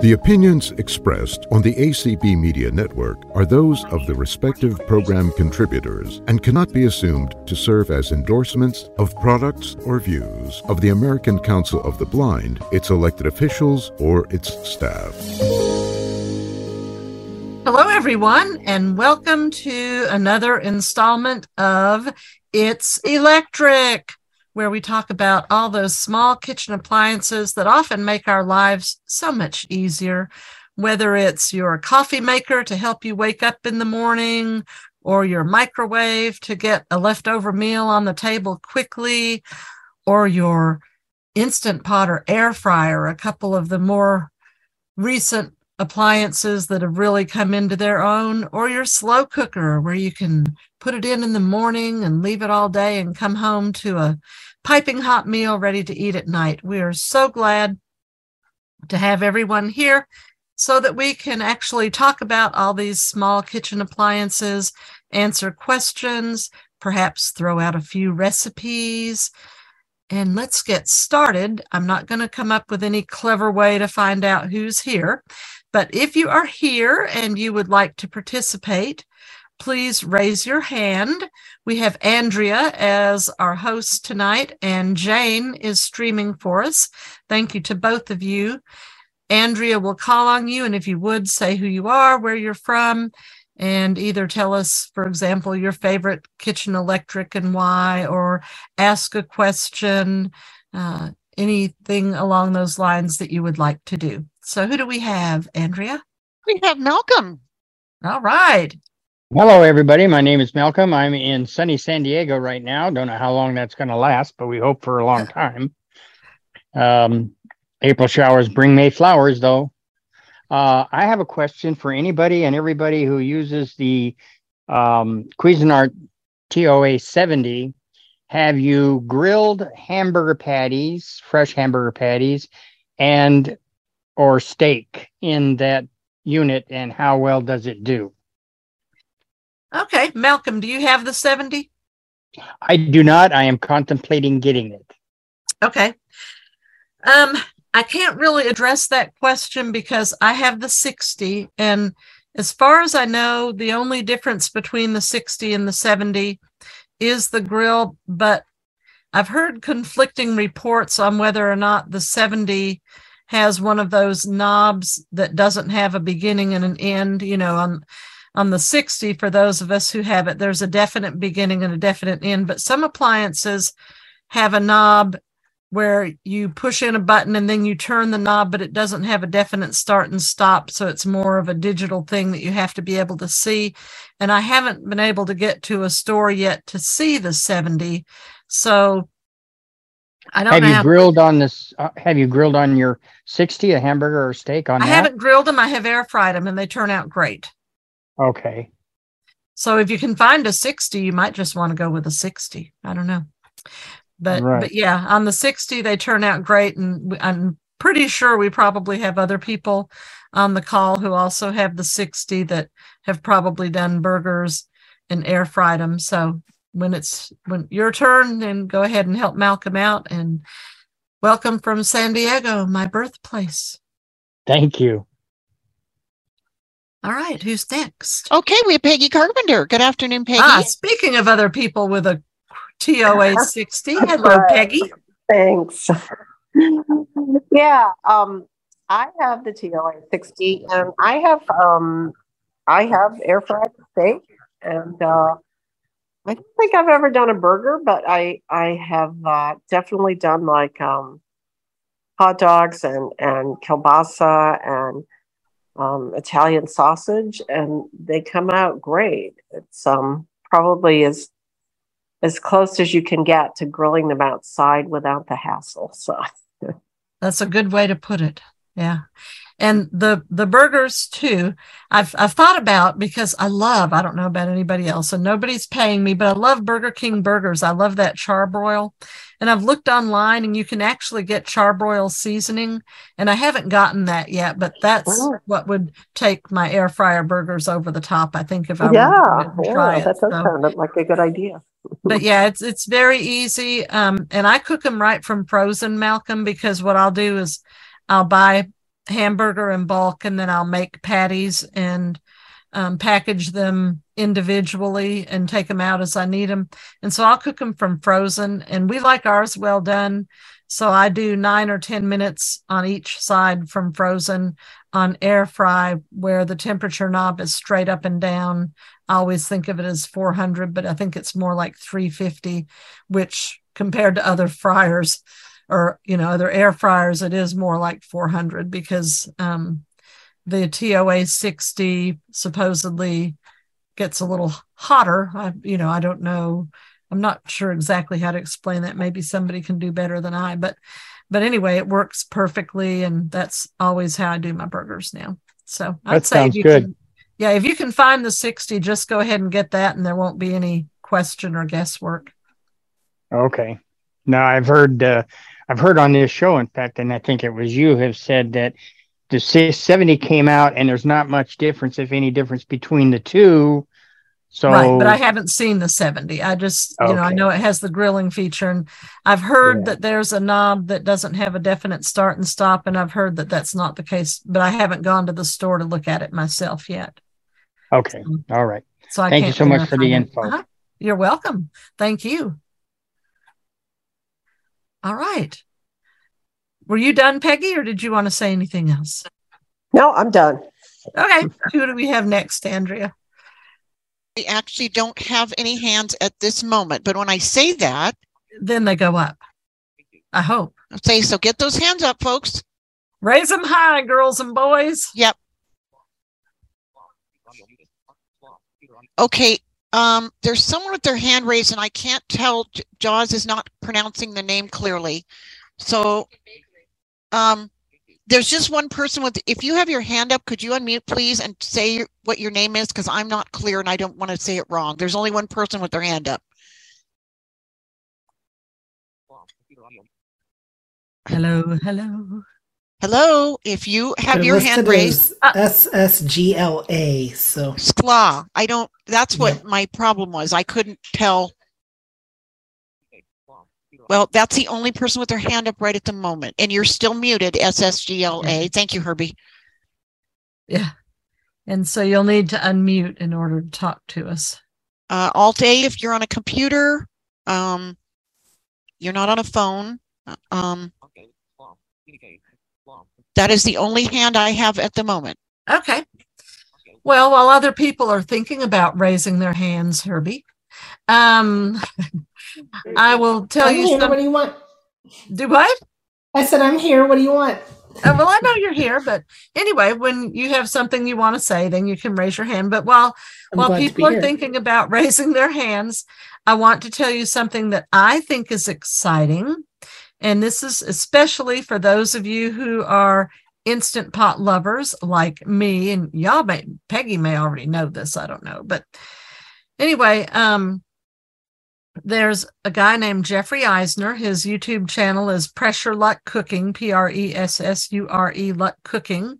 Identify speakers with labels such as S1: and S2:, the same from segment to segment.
S1: The opinions expressed on the ACB Media Network are those of the respective program contributors and cannot be assumed to serve as endorsements of products or views of the American Council of the Blind, its elected officials, or its staff.
S2: Hello, everyone, and welcome to another installment of It's Electric where we talk about all those small kitchen appliances that often make our lives so much easier, whether it's your coffee maker to help you wake up in the morning, or your microwave to get a leftover meal on the table quickly, or your instant pot or air fryer, a couple of the more recent appliances that have really come into their own, or your slow cooker where you can put it in in the morning and leave it all day and come home to a piping hot meal ready to eat at night. We are so glad to have everyone here so that we can actually talk about all these small kitchen appliances, answer questions, perhaps throw out a few recipes. And let's get started. I'm not going to come up with any clever way to find out who's here, but if you are here and you would like to participate, please raise your hand. We have Andrea as our host tonight, and Jane is streaming for us. Thank you to both of you. Andrea will call on you, and if you would say who you are, where you're from, and either tell us, for example, your favorite kitchen electric and why, or ask a question, uh, anything along those lines that you would like to do. So, who do we have, Andrea?
S3: We have Malcolm.
S2: All right.
S4: Hello, everybody. My name is Malcolm. I'm in sunny San Diego right now. Don't know how long that's going to last, but we hope for a long time. Um, April showers bring May flowers, though. Uh, I have a question for anybody and everybody who uses the um, Cuisinart TOA 70. Have you grilled hamburger patties, fresh hamburger patties, and or steak in that unit, and how well does it do?
S2: Okay, Malcolm, do you have the 70?
S4: I do not. I am contemplating getting it.
S2: Okay. Um, I can't really address that question because I have the 60 and as far as I know, the only difference between the 60 and the 70 is the grill, but I've heard conflicting reports on whether or not the 70 has one of those knobs that doesn't have a beginning and an end, you know, on on the 60 for those of us who have it there's a definite beginning and a definite end but some appliances have a knob where you push in a button and then you turn the knob but it doesn't have a definite start and stop so it's more of a digital thing that you have to be able to see and i haven't been able to get to a store yet to see the 70 so
S4: I don't have you grilled on this? Uh, have you grilled on your 60 a hamburger or steak on
S2: I
S4: that?
S2: haven't grilled them. I have air fried them and they turn out great.
S4: Okay.
S2: So if you can find a 60, you might just want to go with a 60. I don't know. But right. but yeah, on the 60 they turn out great and I'm pretty sure we probably have other people on the call who also have the 60 that have probably done burgers and air fried them. So when it's when your turn, then go ahead and help Malcolm out and welcome from San Diego, my birthplace.
S4: Thank you.
S2: All right, who's next?
S3: Okay, we have Peggy Carpenter. Good afternoon, Peggy.
S2: Ah, speaking of other people with a TOA 60, hello, Peggy.
S5: Thanks. yeah, um, I have the TOA 60, and I have um, I have air fried steak, and uh, I don't think I've ever done a burger, but I I have uh, definitely done like um, hot dogs and and kielbasa and um, Italian sausage, and they come out great. It's um, probably as as close as you can get to grilling them outside without the hassle. So
S2: that's a good way to put it. Yeah and the the burgers too i've i've thought about because i love i don't know about anybody else and nobody's paying me but i love burger king burgers. I love that charbroil. And i've looked online and you can actually get charbroil seasoning and i haven't gotten that yet but that's oh. what would take my air fryer burgers over the top i think if i
S5: yeah, yeah that does so, sound like a good idea.
S2: But yeah it's it's very easy um and i cook them right from frozen malcolm because what i'll do is i'll buy hamburger in bulk and then I'll make patties and um, package them individually and take them out as I need them. And so I'll cook them from frozen. And we like ours well done. So I do nine or 10 minutes on each side from frozen on air fry, where the temperature knob is straight up and down. I always think of it as 400, but I think it's more like 350, which compared to other fryers or, you know, other air fryers, it is more like 400 because um, the TOA 60 supposedly gets a little hotter. I, you know, I don't know. I'm not sure exactly how to explain that. Maybe somebody can do better than I, but but anyway, it works perfectly, and that's always how I do my burgers now. So
S4: I'd that say sounds good.
S2: Can, yeah, if you can find the 60, just go ahead and get that, and there won't be any question or guesswork.
S4: Okay. Now I've heard uh, I've heard on this show, in fact, and I think it was you have said that the 70 came out and there's not much difference, if any difference between the two. So,
S2: right, but I haven't seen the 70. I just, you know, I know it has the grilling feature, and I've heard yeah. that there's a knob that doesn't have a definite start and stop, and I've heard that that's not the case, but I haven't gone to the store to look at it myself yet.
S4: Okay, so, all right. So I thank you so much for the info. Uh-huh.
S2: You're welcome. Thank you. All right. Were you done, Peggy, or did you want to say anything else?
S5: No, I'm done.
S2: Okay. Who do we have next, Andrea?
S3: We actually don't have any hands at this moment, but when I say that,
S2: then they go up. I hope.
S3: I say so. Get those hands up, folks.
S2: Raise them high, girls and boys.
S3: Yep. Okay. Um, there's someone with their hand raised, and I can't tell. Jaws is not pronouncing the name clearly. So um, there's just one person with, if you have your hand up, could you unmute please and say what your name is? Because I'm not clear and I don't want to say it wrong. There's only one person with their hand up.
S2: Hello, hello.
S3: Hello, if you have They're your hand raised.
S6: SSGLA. So
S3: SCLA. I don't, that's what yeah. my problem was. I couldn't tell well, that's the only person with their hand up right at the moment. And you're still muted, SSGLA. Thank you, Herbie.
S2: Yeah. And so you'll need to unmute in order to talk to us.
S3: Uh, Alt A if you're on a computer. Um, you're not on a phone. Um, that is the only hand I have at the moment.
S2: Okay. Well, while other people are thinking about raising their hands, Herbie, um, I will tell
S6: I'm
S2: you.
S6: Here. Some... What do you want?
S2: Do what?
S6: I said I'm here. What do you want?
S2: Uh, well, I know you're here, but anyway, when you have something you want to say, then you can raise your hand. But while I'm while people are here. thinking about raising their hands, I want to tell you something that I think is exciting. And this is especially for those of you who are instant pot lovers like me. And y'all may, Peggy may already know this. I don't know. But anyway, um, there's a guy named Jeffrey Eisner. His YouTube channel is Pressure Luck Cooking, P R E S S U R E Luck Cooking.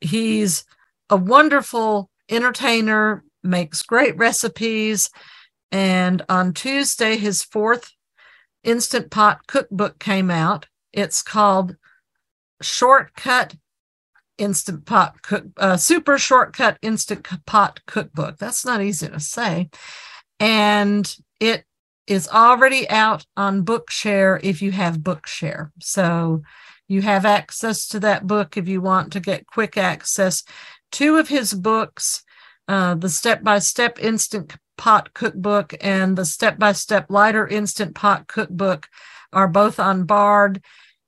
S2: He's a wonderful entertainer, makes great recipes. And on Tuesday, his fourth Instant Pot cookbook came out. It's called Shortcut Instant Pot Cook, uh, Super Shortcut Instant Pot Cookbook. That's not easy to say. And it is already out on Bookshare if you have Bookshare. So you have access to that book if you want to get quick access. Two of his books, uh, the Step by Step Instant Pot Cookbook and the Step by Step Lighter Instant Pot Cookbook, are both on Bard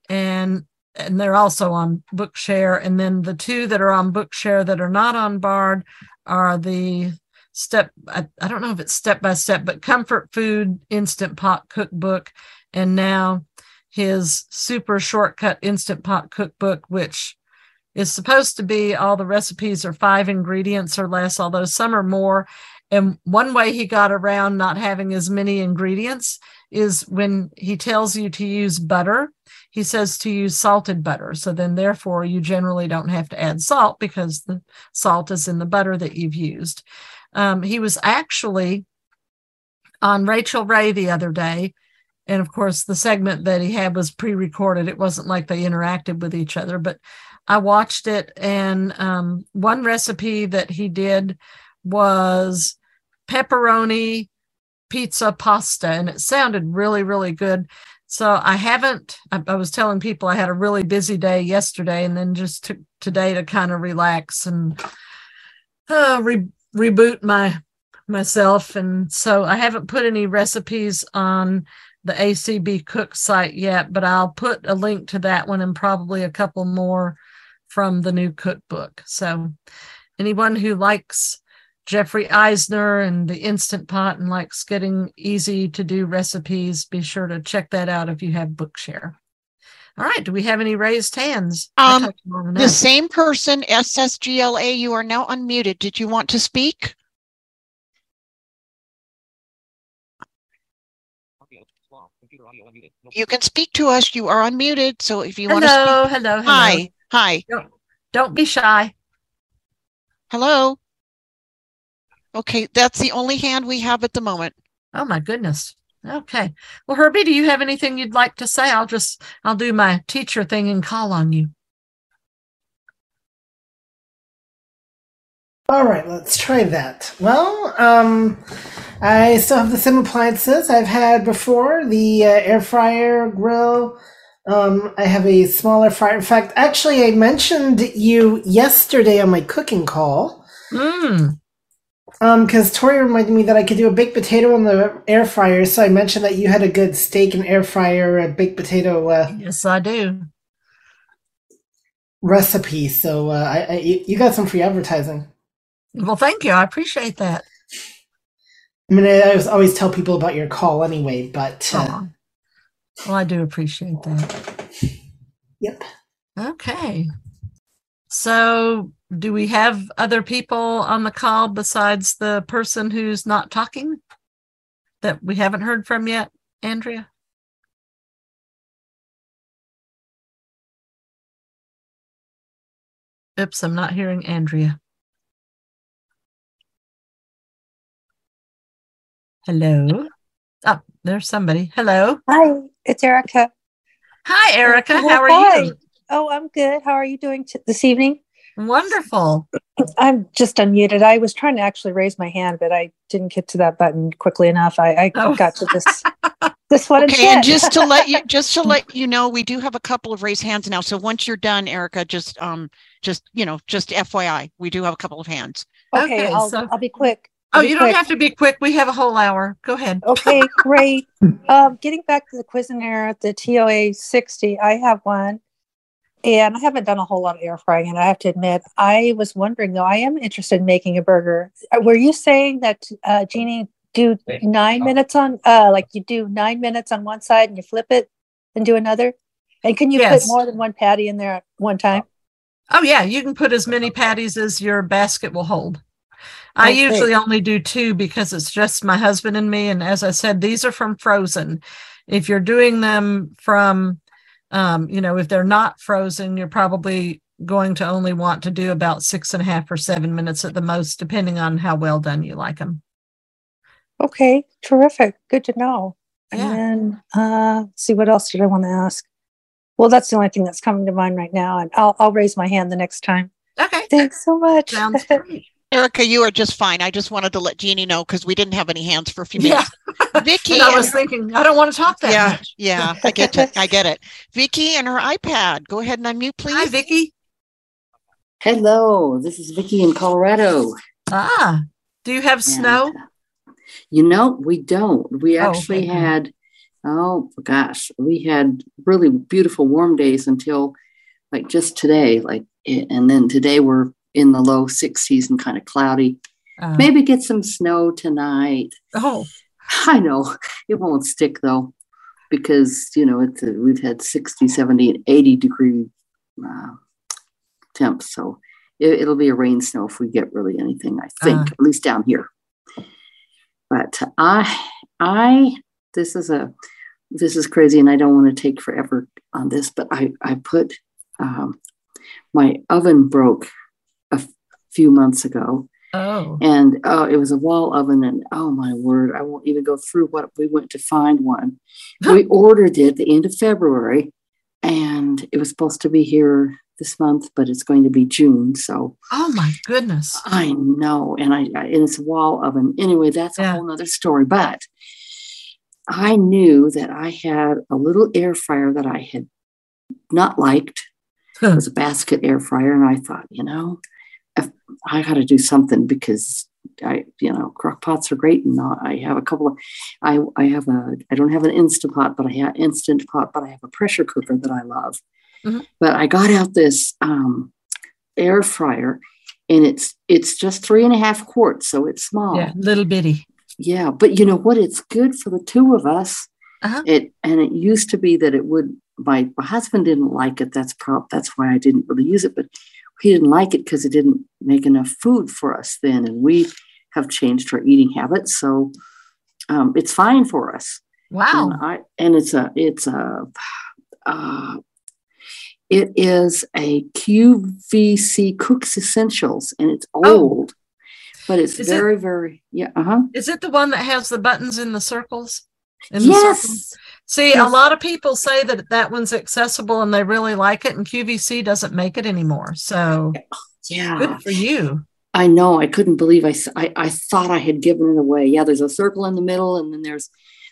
S2: and and they're also on Bookshare. And then the two that are on Bookshare that are not on Bard are the step I, I don't know if it's step by step but comfort food instant pot cookbook and now his super shortcut instant pot cookbook which is supposed to be all the recipes are five ingredients or less although some are more and one way he got around not having as many ingredients is when he tells you to use butter he says to use salted butter. So then therefore you generally don't have to add salt because the salt is in the butter that you've used. Um, he was actually on Rachael Ray the other day, and of course the segment that he had was pre-recorded. It wasn't like they interacted with each other but i watched it. And um, one recipe that he did was pepperoni pizza pasta and it sounded really really good. So i haven't I, I was telling people i had a really busy day yesterday and then just took today to kind of relax and uh, re- reboot my myself. And so i haven't put any recipes on the acb cook site yet but i'll put a link to that one and probably a couple more from the new cookbook. So anyone who likes jeffrey eisner and the instant pot and likes getting easy to do recipes be sure to check that out if you have bookshare all right do we have any raised hands
S3: Um, The same person, SSGLA, you are now unmuted. Did you want to speak? You can speak to us. You are unmuted. So if you want to
S2: hello
S3: speak,
S2: hello hello
S3: hi, hi,
S2: don't be shy
S3: hello. Okay, that's the only hand we have at the moment.
S2: Oh my goodness. Okay. Well, Herbie, do you have anything you'd like to say? I'll just I'll do my teacher thing and call on you.
S6: All right, let's try that. Well, um, I still have the same appliances I've had before the uh, air fryer, grill. Um, I have a smaller fryer. In fact, actually, I mentioned you yesterday on my cooking call
S2: Mm.
S6: Because Tori reminded me that I could do a baked potato in the air fryer. So I mentioned that you had a good steak and air fryer, a baked potato uh,
S2: Yes, I do.
S6: recipe. So uh, I, I, you got some free advertising.
S2: Well, thank you. I appreciate that.
S6: I mean, I always, always tell people about your call anyway, but uh,
S2: Well, I do appreciate that.
S6: yep.
S2: Okay. So, do we have other people on the call besides the person who's not talking that we haven't heard from yet, Andrea? Oops, I'm not hearing Andrea. Hello. Oh, there's somebody. Hello.
S7: Hi, it's Erica.
S2: Hi, Erica. How are
S7: Hi.
S2: you?
S7: Oh, I'm good. How are you doing t- this evening?
S2: Wonderful.
S7: I'm just unmuted. I was trying to actually raise my hand, but I didn't get to that button quickly enough. I, I
S2: Oh.
S7: got to this this one
S3: Okay, and just to let you just to let you know, we do have a couple of raised hands now. So once you're done, Erica, just um just you know, just FYI, we do have a couple of hands.
S7: okay,
S2: okay,
S7: I'll,
S2: so-
S7: I'll be quick.
S2: Oh,
S7: I'll be
S2: you don't have to be quick. We have a whole hour. Go ahead.
S7: Okay, great. um, getting back to the Cuisinart, the TOA 60, I have one. And I haven't done a whole lot of air frying, and I have to admit, I was wondering though, I am interested in making a burger. Uh, Were you saying that, uh, Jeannie, do nine minutes on, uh, like you do nine minutes on one side and you flip it and do another? And can you
S2: Yes.
S7: put more than one patty in there at one time?
S2: Oh, yeah. You can put as many patties as your basket will hold. I
S7: Okay.
S2: usually only do two because it's just my husband and me. And as I said, these are from frozen. If you're doing them from, um, you know, if they're not frozen, you're probably going to only want to do about six and a half or seven minutes at the most, depending on how well done you like them.
S7: Okay, terrific. Good to know. And
S2: Yeah.
S7: then, uh, see, what else did I want to ask? Well, that's the only thing that's coming to mind right now, and I'll, I'll raise my hand the next time.
S2: Okay.
S7: Thanks so much.
S2: Sounds great.
S3: Erica, you are just fine. I just wanted to let Jeannie know because we didn't have any hands for a few minutes.
S2: Yeah.
S3: minutes. Vicky,
S2: And I
S3: and
S2: was thinking, I don't want to talk that
S3: yeah,
S2: much.
S3: yeah, I get it. I get it. Vicky and her iPad. Go ahead and unmute, please.
S2: Hi, Vicki.
S8: Hello, this is Vicky in Colorado.
S2: Ah, do you have
S8: And,
S2: snow?
S8: uh, you know, we don't. We
S2: Oh,
S8: actually
S2: okay.
S8: had, oh gosh, we had really beautiful warm days until like just today. Like, and then today we're in the low 60s and kind of cloudy.
S2: Uh,
S8: Maybe get some snow tonight.
S2: oh,
S8: I know it won't stick though, because you know it's a, we've had 60, 70, and 80 degree uh, temps. So it, it'll be a rain snow if we get really anything. I think,
S2: Ah.
S8: at least down here. But I, I, this is a, this is crazy, and I don't want to take forever on this. But I, I put um, my oven broke few months ago,
S2: oh, Oh,
S8: and uh, it was a wall oven and oh my word i won't even go through what we went to find one. We ordered it the end of february and it was supposed to be here this month but it's going to be june so
S2: oh my goodness.
S8: i know and i, I and it's a wall oven. Anyway that's a whole nother story but i knew that i had a little air fryer that i had not liked. It was a basket air fryer and i thought you know i got to do something because i you know crock pots are great and i have a couple of i i have a i don't have an instant pot but i have instant pot but i have a pressure cooker that i love
S2: Mhm.
S8: but i got out this um air fryer and it's it's just three and a half quarts so it's small
S2: Yeah, little bitty.
S8: yeah, but you know what? It's good for the two of us.
S2: Uh-huh.
S8: It and it used to be that it would. My, my husband didn't like it. That's prob that's why I didn't really use it. But he didn't like it because it didn't make enough food for us then, and we have changed our eating habits, so um, it's fine for us.
S2: Wow.
S8: And I and it's a it's a uh, it is a QVC Cooks Essentials, and it's
S2: Oh.
S8: old, but it's
S2: Is it-
S8: very very yeah uh huh
S2: Is it the one that has the buttons in the circles? In the
S8: yes.
S2: See, a lot of people say that that one's accessible and they really like it, and QVC doesn't make it anymore. So
S8: Yeah,
S2: good for you.
S8: I know. I couldn't believe i I thought I had given it away. Yeah, there's a circle in the middle, and then there's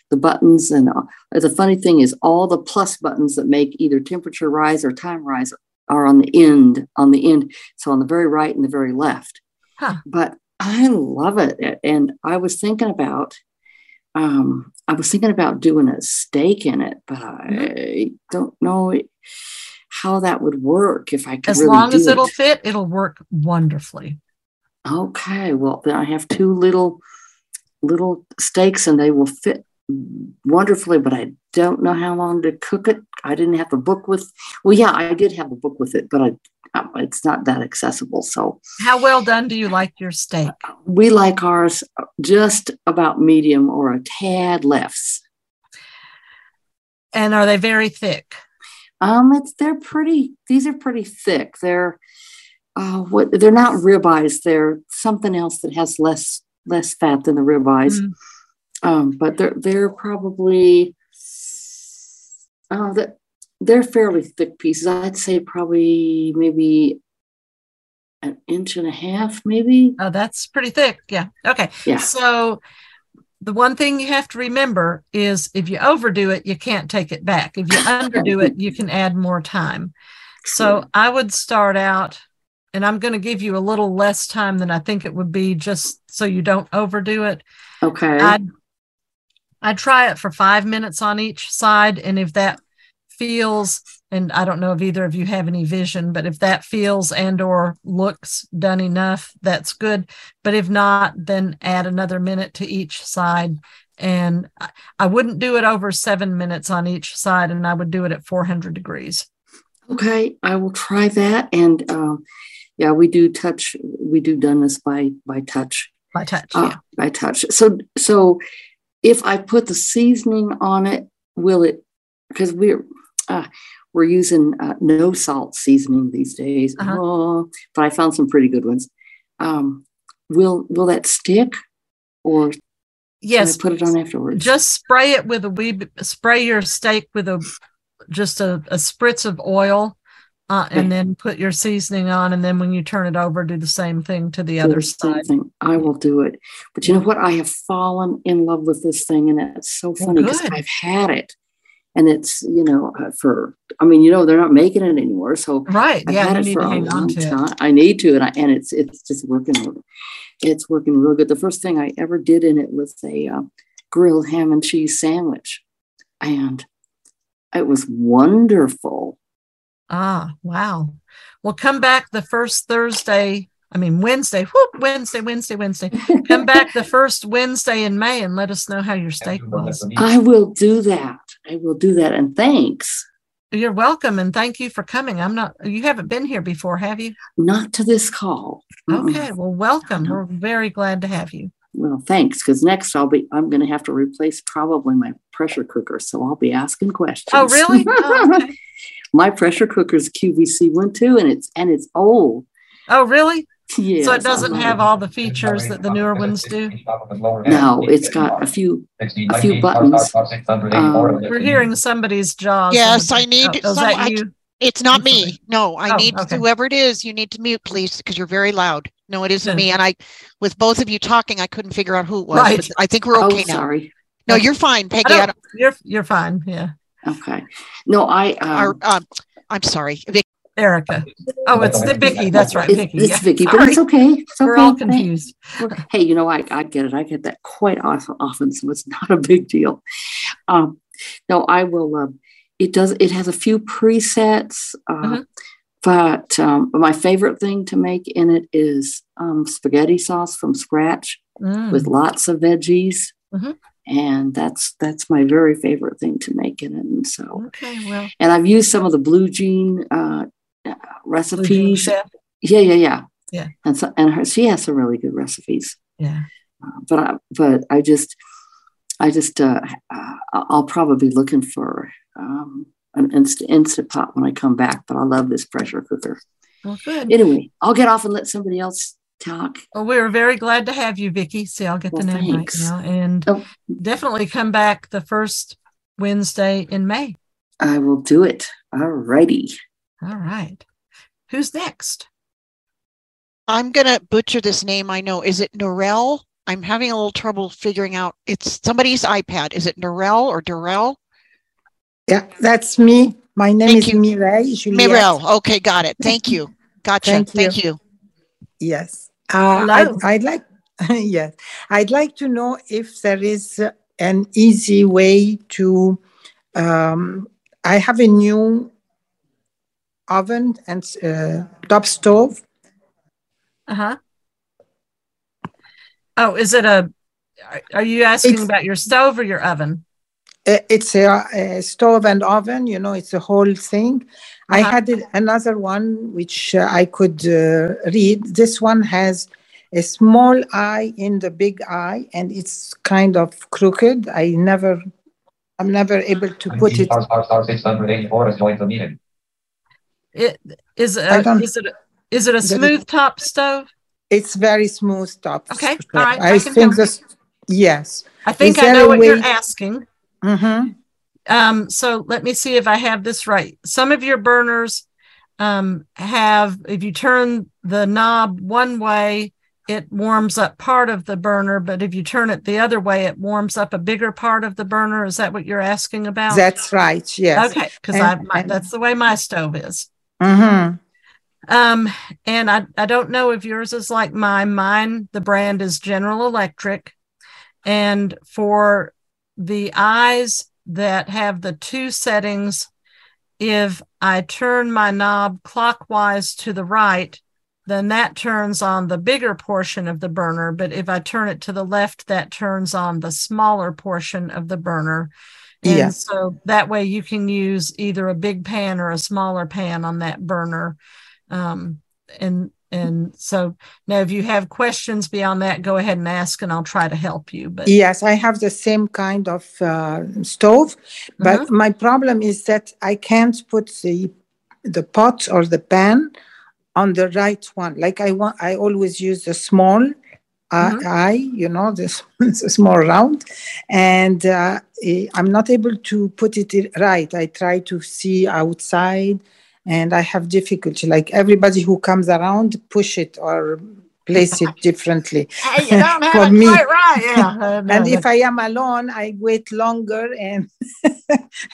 S8: the buttons. And uh, the funny thing is, all the plus buttons that make either temperature rise or time rise are on the end. On the end, so on the very right and the very left.
S2: Huh.
S8: But I love it, and I was thinking about. Um, I was thinking about doing a steak in it, but I don't know how that would work if I could
S2: As
S8: really
S2: long as
S8: it.
S2: fit, it'll work wonderfully.
S8: Okay, well then I have two little little steaks and they will fit wonderfully, but I don't know how long to cook it. I didn't have a book with. Well, yeah, I did have a book with it, but I it's not that accessible. So
S2: How well done do you like your steak?
S8: we like ours just about medium or a tad less.
S2: And are they very thick?
S8: Um, it's they're pretty. These are pretty thick. They're uh, what they're not ribeyes. They're something else that has less less fat than the ribeyes.
S2: Mm.
S8: Um, but they're they're probably oh that they're fairly thick pieces. I'd say probably maybe an inch and a half, maybe.
S2: Oh, that's pretty thick. Yeah. Okay.
S8: Yeah.
S2: So the one thing you have to remember is if you overdo it, you can't take it back. If you underdo it, you can add more time. So I would start out, and I'm going to give you a little less time than I think it would be just so you don't overdo it.
S8: okay.
S2: I'd I'd try it for five minutes on each side, and if that feels, and I don't know if either of you have any vision, but if that feels and or looks done enough, that's good. But if not, then add another minute to each side. And I- wouldn't do it over seven minutes on each side, and I would do it at 400 degrees.
S8: Okay, I will try that. And um, yeah, we do touch. We do done this by by touch.
S2: by touch.
S8: Uh,
S2: yeah.
S8: by touch. So so if I put the seasoning on it, will it? Because we're uh, we're using uh, no salt seasoning these days.
S2: Uh-huh.
S8: Oh, but I found some pretty good ones. Um, will will that stick, or
S2: Yes.
S8: Put it on afterwards?
S2: just spray it with a wee spray your steak with a just a, a spritz of oil uh, and
S8: Okay.
S2: then put your seasoning on and then when you turn it over do the same thing to the
S8: do
S2: other
S8: the
S2: side
S8: something. I will do it. But you know what? I have fallen in love with this thing, and it's so funny because. I've had it, and it's you know uh, for I mean you know they're not making it anymore, so
S2: right
S8: I've
S2: yeah
S8: had it
S2: need
S8: for
S2: to
S8: a
S2: hang on
S8: long
S2: to it
S8: time. I need to, and I, and it's it's just working. It's working real good. The first thing I ever did in it was a uh, grilled ham and cheese sandwich, and it was wonderful.
S2: ah wow well come back the first thursday i mean wednesday whoop wednesday wednesday wednesday come back the first wednesday in may and let us know how your steak was
S8: I will do that. I will do that, and thanks.
S2: you're welcome and thank you for coming i'm not you haven't been here before have you
S8: Not to this call.
S2: Okay well welcome we're very glad to have you
S8: Well, thanks. Because next I'll be I'm going to have to replace probably my pressure cooker, so I'll be asking questions.
S2: oh really oh, okay.
S8: my pressure cooker's QVC one too, and it's and it's old.
S2: oh really
S8: Yes,
S2: So it doesn't have all the features that the newer ones do.
S8: No, it's got a few, a few buttons. Um,
S2: We're hearing somebody's jaws.
S3: Yes, I need.
S2: Oh, is
S3: some-
S2: that
S3: I-
S2: you?
S3: It's not me. No, I
S2: Oh,
S3: need
S2: okay.
S3: whoever it is. You need to mute, please, because you're very loud. No, it isn't me. And I, with both of you talking, I couldn't figure out who it was.
S2: Right.
S3: I think we're
S8: Oh,
S3: okay now.
S8: sorry.
S3: No, you're fine, Peggy. I
S2: don't-
S3: don't,
S2: You're you're fine. Yeah,
S8: Okay. No, I,
S3: our,
S8: um,
S3: um, I'm sorry. Vic,
S2: Erica. Oh, it's the Vicky. That's right,
S8: it's,
S2: Vicky.
S8: it's
S2: yeah.
S8: Vicky, but it's okay. It's
S2: We're
S8: okay.
S2: all confused.
S8: Hey, you know, I, I get it. I get that quite often, often, so it's not a big deal. Um, no, I will. Um, it does. It has a few presets, uh,
S2: Mhm.
S8: but um, my favorite thing to make in it is um, spaghetti sauce from scratch
S2: Mm.
S8: with lots of veggies,
S2: Mhm.
S8: and that's that's my very favorite thing to make in it. And so,
S2: Okay, well,
S8: and I've used some of the blue jean uh,
S2: Blue Jean
S8: recipes. Yeah, yeah, yeah.
S2: Yeah.
S8: And so, and her, she has some really good recipes.
S2: Yeah.
S8: Uh, but I, but I just, I just, uh, uh, I'll probably be looking for um, an instant instant pot when I come back. But I love this pressure cooker.
S2: Well, good.
S8: Anyway, I'll get off and let somebody else talk.
S2: Well, we are very glad to have you, Vicky. See, I'll get
S8: Well,
S2: the name
S8: thanks.
S2: right now, and
S8: Oh.
S2: definitely come back the first Wednesday in May.
S8: I will do it. All righty.
S2: All right. Who's next?
S3: I'm going to butcher this name. I know. Is it Norel? I'm having a little trouble figuring out. It's somebody's iPad. Is it Norel or Durrell?
S9: Yeah, that's me. My name
S3: Thank
S9: is
S3: you.
S9: Mireille Juliette.
S3: Mirel. Okay, got it. Thank you. Gotcha.
S9: Thank
S3: Thank
S9: you.
S3: you.
S9: Yes. Uh, I,
S2: Hello.
S9: I'd like, yes, I'd like to know if there is uh, an easy way to. Um, I have a new oven and uh, top stove.
S2: Uh huh. Oh, is it a? are- Are you asking
S9: It's-
S2: about your stove or your oven?
S9: Uh, It's a, a stove and oven. You know, it's a whole thing. I
S2: Uh-huh.
S9: had another one which uh, I could uh, read. This one has a small eye in the big eye, and it's kind of crooked. I never, I'm never able to put it.
S2: It is. A, is it? A, is it a smooth top stove?
S9: It's very smooth top.
S2: Okay,
S9: stove.
S2: all right,
S9: I,
S2: I
S9: think this. Yes.
S2: I think
S9: Is
S2: I know what you're asking.
S9: Mm-hmm.
S2: Um, so let me see if I have this right. Some of your burners um, have, if you turn the knob one way, it warms up part of the burner, but if you turn it the other way, it warms up a bigger part of the burner. Is that what you're asking about?
S9: That's right. Yes.
S2: okay, because I
S9: And-
S2: my,
S9: and-
S2: that's the way my stove is.
S9: Mm-hmm.
S2: Um, and I, I don't know if yours is like mine. Mine, the brand is General Electric. And for the eyes that have the two settings, if I turn my knob clockwise to the right, then that turns on the bigger portion of the burner. But if I turn it to the left, that turns on the smaller portion of the burner. And
S9: Yes.
S2: so that way you can use either a big pan or a smaller pan on that burner. Um, and and so now if you have questions beyond that, go ahead and ask and I'll try to help you. But
S9: Yes, I have the same kind of uh, stove, but
S2: Mm-hmm.
S9: my problem is that I can't put the the pot or the pan on the right one. Like I want, I always use the small uh,
S2: Mhm.
S9: eye, you know, this small round, and uh, I'm not able to put it right. I try to see outside, and I have difficulty. Like everybody who comes around, push it or place it differently.
S2: Hey, you don't have
S9: For me.
S2: quite right. Yeah. Uh, no,
S9: and if I am alone, I wait longer, and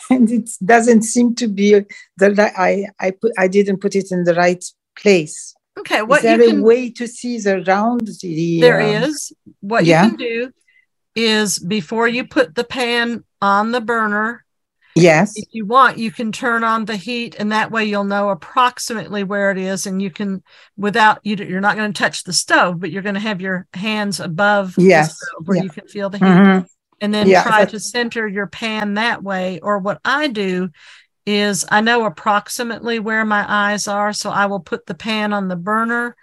S9: and it doesn't seem to be that I I put I didn't put it in the right place.
S2: Okay,
S9: Is
S2: what
S9: there
S2: you
S9: a way to see the round? The,
S2: There
S9: um,
S2: is. What
S9: yeah.
S2: you can do is before you put the pan on the burner,
S9: Yes.
S2: if you want, you can turn on the heat, and that way you'll know approximately where it is, and you can, without you, you're not going to touch the stove, but you're going to have your hands above
S9: Yes,
S2: the stove where
S9: yeah.
S2: you can feel the heat,
S9: Mhm.
S2: and then
S9: Yeah,
S2: try to center your pan that way. Or what I do is I know approximately where my eyes are, so I will put the pan on the burner,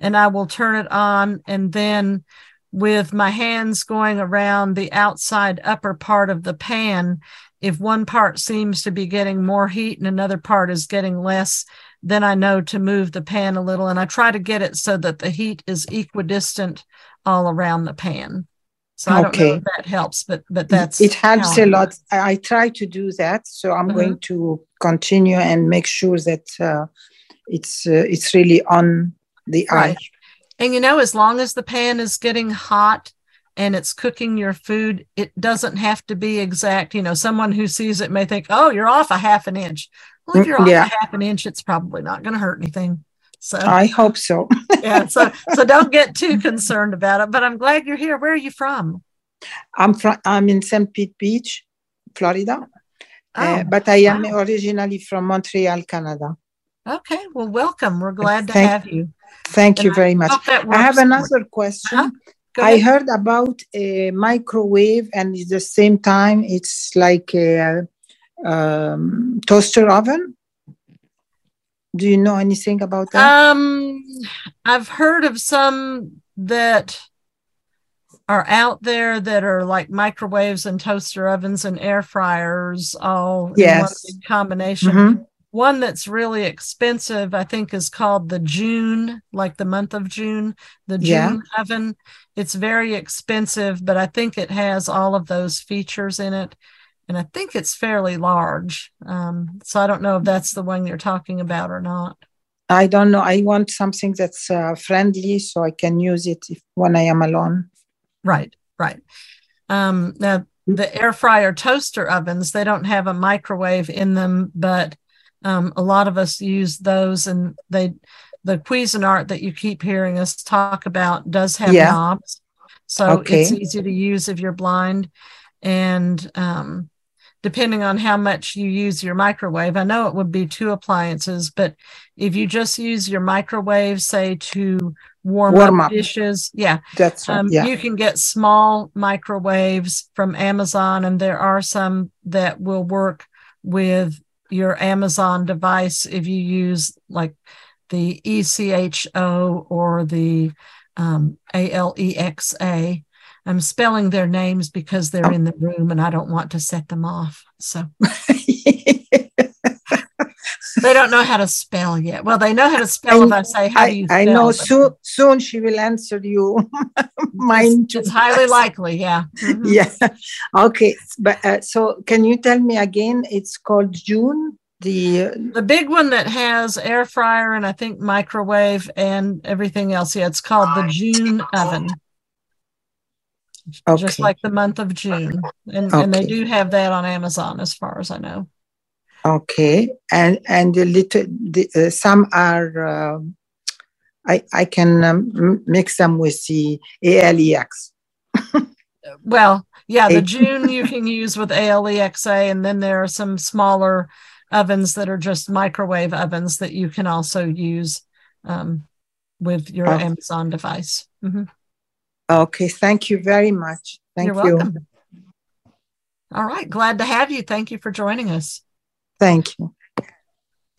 S2: and I will turn it on, and then with my hands going around the outside upper part of the pan, if one part seems to be getting more heat and another part is getting less, then I know to move the pan a little. And I try to get it so that the heat is equidistant all around the pan. So I don't know
S9: Okay.
S2: if that helps, but but that's
S9: it helps a lot. I, I try to do that, so I'm
S2: Mhm.
S9: going to continue and make sure that uh, it's uh, it's really on the eye.
S2: And you know, as long as the pan is getting hot and it's cooking your food, it doesn't have to be exact. You know, someone who sees it may think, oh, you're off a half an inch. Well, if
S9: Mm,
S2: you're off
S9: yeah.
S2: a half an inch, it's probably not going to hurt anything. So,
S9: I hope so.
S2: yeah. So, so don't get too concerned about it. But I'm glad you're here. Where are you from?
S9: I'm from I'm in St. Pete Beach, Florida, uh,
S2: Oh,
S9: but I am
S2: wow.
S9: originally from Montreal, Canada.
S2: okay. Well, welcome. We're glad to
S9: Thank-
S2: have you.
S9: Thank
S2: And
S9: you
S2: I
S9: very much. I have another question.
S2: Uh-huh.
S9: I heard about a microwave, and at the same time, it's like a um, toaster oven. Do you know anything about that?
S2: Um, I've heard of some that are out there that are like microwaves and toaster ovens and air fryers all in one
S9: Yes.
S2: big combination.
S9: Mhm.
S2: One that's really expensive, I think, is called the June, like the month of June, the
S9: Yeah.
S2: June oven. It's very expensive, but I think it has all of those features in it. And I think it's fairly large. Um, so I don't know if that's the one you're talking about or not.
S9: I don't know. I want something that's uh, friendly so I can use it if, when I am alone.
S2: Right, right. Um, now the air fryer toaster ovens, they don't have a microwave in them, but um, a lot of us use those and they the Cuisinart that you keep hearing us talk about does have
S9: Yeah.
S2: knobs. So it's easy to use if you're blind. And um, depending on how much you use your microwave, I know it would be two appliances, but if you just use your microwave, say to warm,
S9: Warm
S2: up,
S9: up.
S2: dishes, yeah,
S9: That's right.
S2: um,
S9: yeah.
S2: You can get small microwaves from Amazon, and there are some that will work with your Amazon device if you use like the ECHO or the um, ALEXA. I'm spelling their names because they're in the room and I don't want to set them off. So they don't know how to spell yet. Well, they know how to spell if I say, How do
S9: I,
S2: you
S9: I know soon, soon she will answer you. Mine
S2: it's, it's highly likely. Yeah. Mhm.
S9: yeah. Okay. But uh, so can you tell me again? It's called June. The uh,
S2: The big one that has air fryer and I think microwave and everything else. Yeah, it's called the June oven. Just like the month of June. And and they do have that on Amazon as far as I know.
S9: okay, and and the little the, uh, some are. um I I can um, mix them with the ALEX.
S2: Well, yeah, the June you can use with ALEXA, and then there are some smaller ovens that are just microwave ovens that you can also use um, with your
S9: Oh.
S2: Amazon device. Mhm.
S9: Okay. Thank you very much. Thank
S2: You're
S9: you.
S2: welcome. All right, glad to have you. Thank you for joining us.
S9: Thank you.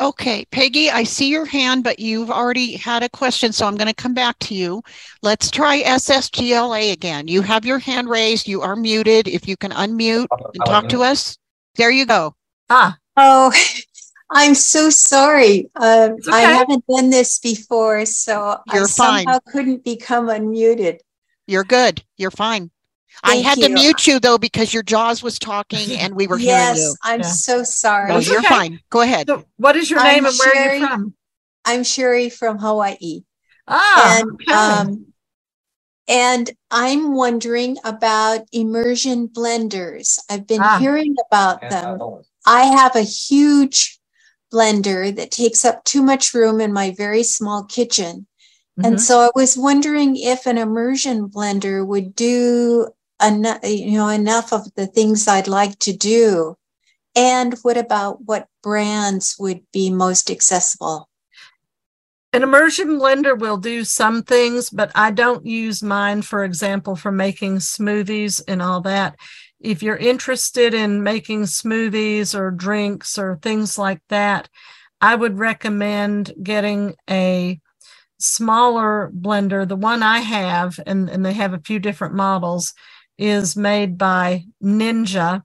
S3: Okay, Peggy, I see your hand, but you've already had a question, so I'm going to come back to you. Let's try SSGLA again. You have your hand raised. You are muted. If you can unmute and talk to us. There you go.
S2: Ah,
S10: Oh, I'm so sorry. Um,
S2: It's
S10: I haven't done this before, so I
S3: You're fine.
S10: somehow couldn't become unmuted.
S3: You're good. You're fine. I
S10: Thank
S3: had to mute you though because your jaws was talking and we were hearing
S10: yes,
S3: you.
S10: I'm
S2: Yeah.
S10: so sorry.
S3: No, you're
S2: okay.
S3: fine. Go ahead.
S2: so what is your
S10: I'm
S2: name and where are you from?
S10: I'm Sherry from Hawaii.
S2: Ah,
S10: and
S2: okay.
S10: um, and I'm wondering about immersion blenders. I've been
S2: Ah.
S10: hearing about them. I have a huge blender that takes up too much room in my very small kitchen. And
S2: Mhm.
S10: so I was wondering if an immersion blender would do enough, you know, enough of the things I'd like to do. And what about what brands would be most accessible?
S2: An immersion blender will do some things, but I don't use mine, for example, for making smoothies and all that. If you're interested in making smoothies or drinks or things like that, I would recommend getting a smaller blender. The one I have, and, and they have a few different models, is made by Ninja.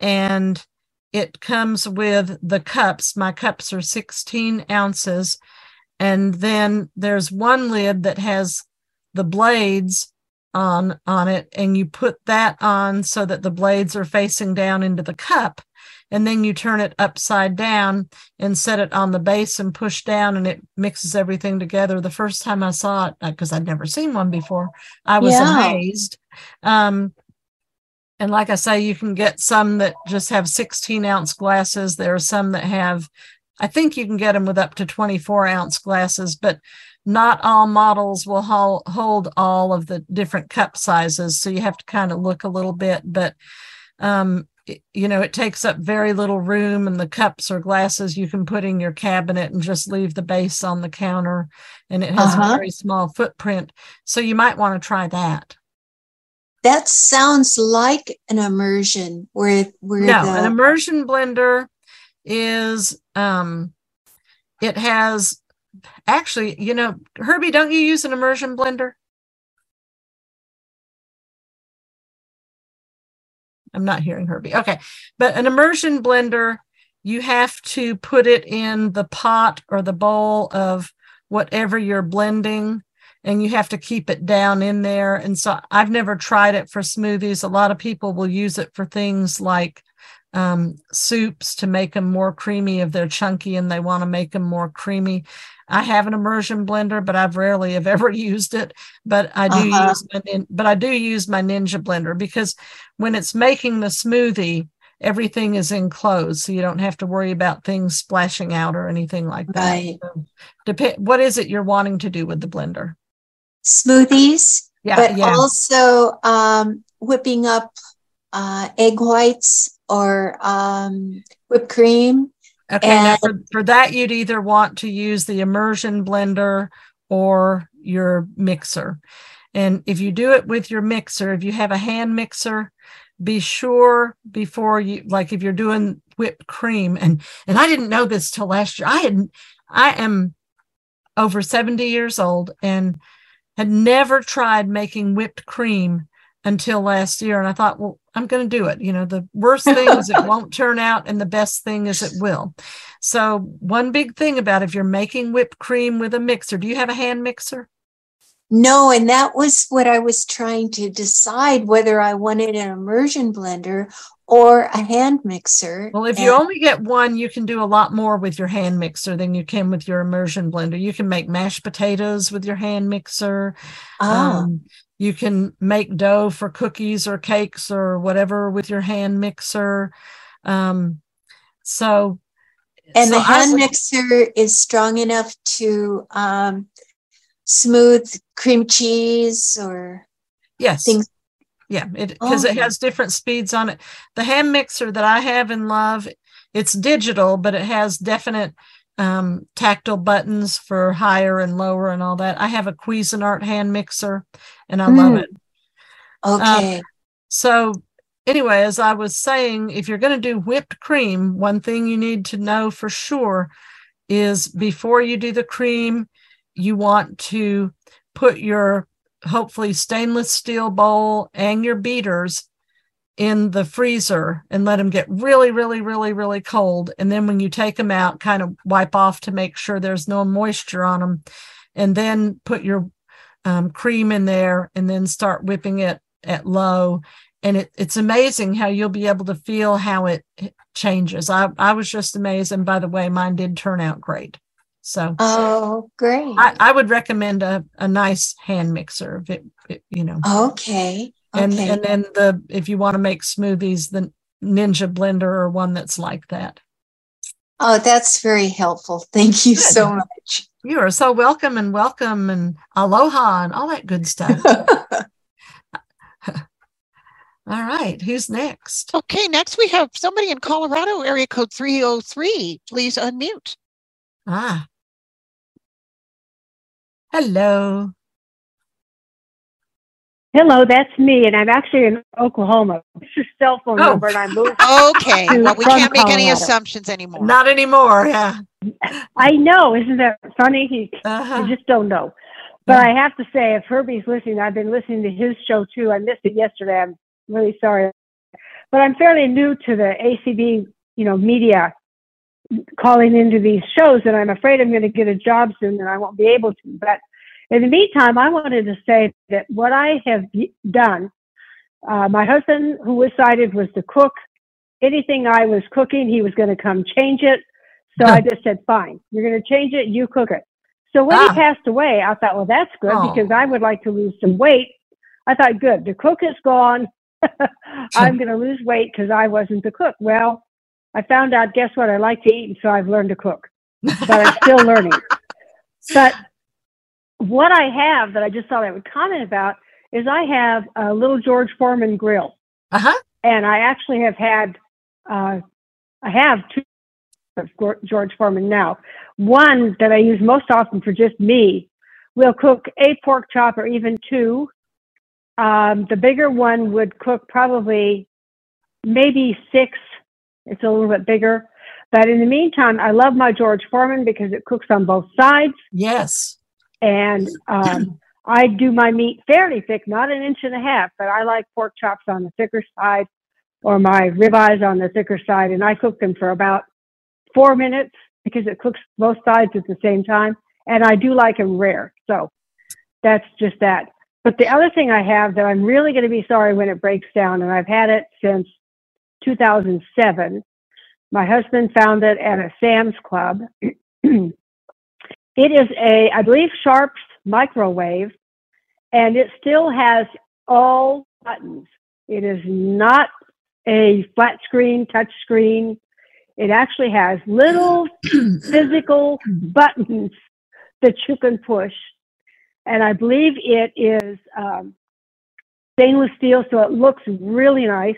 S2: And it comes with the cups. My cups are 16 ounces. And then there's one lid that has the blades on on it and you put that on so that the blades are facing down into the cup and then you turn it upside down and set it on the base and push down and it mixes everything together. The first time i saw it because i'd never seen one before i was
S10: Yeah.
S2: amazed. Um, and like i say you can get some that just have 16 ounce glasses. There are some that have i think you can get them with up to 24 ounce glasses but not all models will hold all of the different cup sizes. So you have to kind of look a little bit but um you know it takes up very little room and the cups or glasses you can put in your cabinet and just leave the base on the counter and it has
S10: Uh-huh.
S2: a very small footprint. So you might want to try that.
S10: That sounds like an immersion where where
S2: no
S10: the
S2: an immersion blender is um it has actually you know herbie don't you use an immersion blender i'm not hearing herbie okay. But an immersion blender you have to put it in the pot or the bowl of whatever you're blending and you have to keep it down in there. And so i've never tried it for smoothies. A lot of people will use it for things like um, soups to make them more creamy if they're chunky and they want to make them more creamy. I have an immersion blender, but I've rarely have ever used it. But I do
S10: Uh-huh.
S2: use my but I do use my Ninja blender because when it's making the smoothie, everything is enclosed, so you don't have to worry about things splashing out or anything like that.
S10: Right.
S2: So, dep- what is it you're wanting to do with the blender?
S10: smoothies,
S2: Yeah,
S10: but
S2: yeah.
S10: also um, whipping up uh, egg whites or um, whipped cream.
S2: Okay, now for, for that, you'd either want to use the immersion blender or your mixer. And if you do it with your mixer, if you have a hand mixer, be sure before you like if you're doing whipped cream and and I didn't know this till last year. I had I am over 70 years old and had never tried making whipped cream until last year. And I thought, well, I'm going to do it. You know, the worst thing is it won't turn out, and the best thing is it will. So, one big thing about if you're making whipped cream with a mixer, do you have a hand mixer?
S10: No, and that was what I was trying to decide whether I wanted an immersion blender or a hand mixer.
S2: Well, if you
S10: And-
S2: only get one, you can do a lot more with your hand mixer than you can with your immersion blender. You can make mashed potatoes with your hand mixer.
S10: oh,
S2: Um, you can make dough for cookies or cakes or whatever with your hand mixer. Um, so,
S10: and
S2: so
S10: the hand
S2: would-
S10: mixer is strong enough to um, smooth cream cheese or
S2: Yes.
S10: things.
S2: Yeah, it because it
S10: Oh.
S2: has different speeds on it. The hand mixer that I have and love, it's digital, but it has definite um, tactile buttons for higher and lower and all that. I have a Cuisinart hand mixer, and I love
S10: Mm.
S2: it.
S10: Okay.
S2: So, anyway, as I was saying, if you're going to do whipped cream, one thing you need to know for sure is before you do the cream, you want to put your hopefully stainless steel bowl and your beaters in the freezer and let them get really, really, really, really cold. And then when you take them out, kind of wipe off to make sure there's no moisture on them. And then put your um, cream in there and then start whipping it at low. And it, it's amazing how you'll be able to feel how it changes. I, I was just amazed. And by the way, mine did turn out great. So
S10: Oh, great.
S2: I, I would recommend a, a nice hand mixer if it, it you know
S10: okay.
S2: And
S10: okay.
S2: and then the if you want to make smoothies the ninja blender or one that's like that
S10: oh, that's very helpful. Thank you
S2: Good.
S10: so much.
S2: you are so welcome and welcome and aloha and all that good stuff all right who's next
S3: Okay, next we have somebody in Colorado, area code 303. Please unmute.
S2: ah hello
S11: Hello, that's me, and I'm actually in Oklahoma. This is cell phone
S2: Oh.
S11: number, and I moved.
S3: Okay,
S11: To-
S3: well, we
S11: from
S3: can't make any
S11: Colorado.
S3: assumptions anymore.
S2: not anymore yeah
S11: I know, isn't that funny? He,
S2: uh-huh.
S11: You just don't know. But I have to say, if Herbie's listening, I've been listening to his show too. I missed it yesterday. I'm really sorry, but I'm fairly new to the ACB you know, media calling into these shows, and I'm afraid I'm going to get a job soon and I won't be able to. But in the meantime, I wanted to say that what I have done, uh, my husband, who was sighted, was to cook. Anything I was cooking, he was going to come change it. So I just said, fine, you're going to change it, you cook it. So when
S2: Ah.
S11: he passed away, I thought, well, that's good
S2: Oh.
S11: because I would like to lose some weight. I thought, good, the cook is gone. I'm going to lose weight because I wasn't the cook. Well, I found out, guess what? I like to eat, and so I've learned to cook, but I'm still learning. But what I have that I just thought I would comment about is I have a little George Foreman grill,
S2: Uh huh.
S11: and I actually have had, uh, I have two of George Foreman now. One that I use most often for just me will cook a pork chop or even two. Um, the bigger one would cook probably maybe six. It's a little bit bigger. But in the meantime, I love my George Foreman because it cooks on both sides.
S2: Yes.
S11: And um, I do my meat fairly thick, not an inch and a half, but I like pork chops on the thicker side or my ribeyes on the thicker side. And I cook them for about four minutes because it cooks both sides at the same time. And I do like them rare. So that's just that. But the other thing I have that I'm really going to be sorry when it breaks down, and I've had it since 2007. My husband found it at a Sam's Club. it is a, I believe, Sharp's microwave, and it still has all buttons. It is not a flat screen, touch screen. It actually has little physical buttons that you can push. And I believe it is um, stainless steel, so it looks really nice.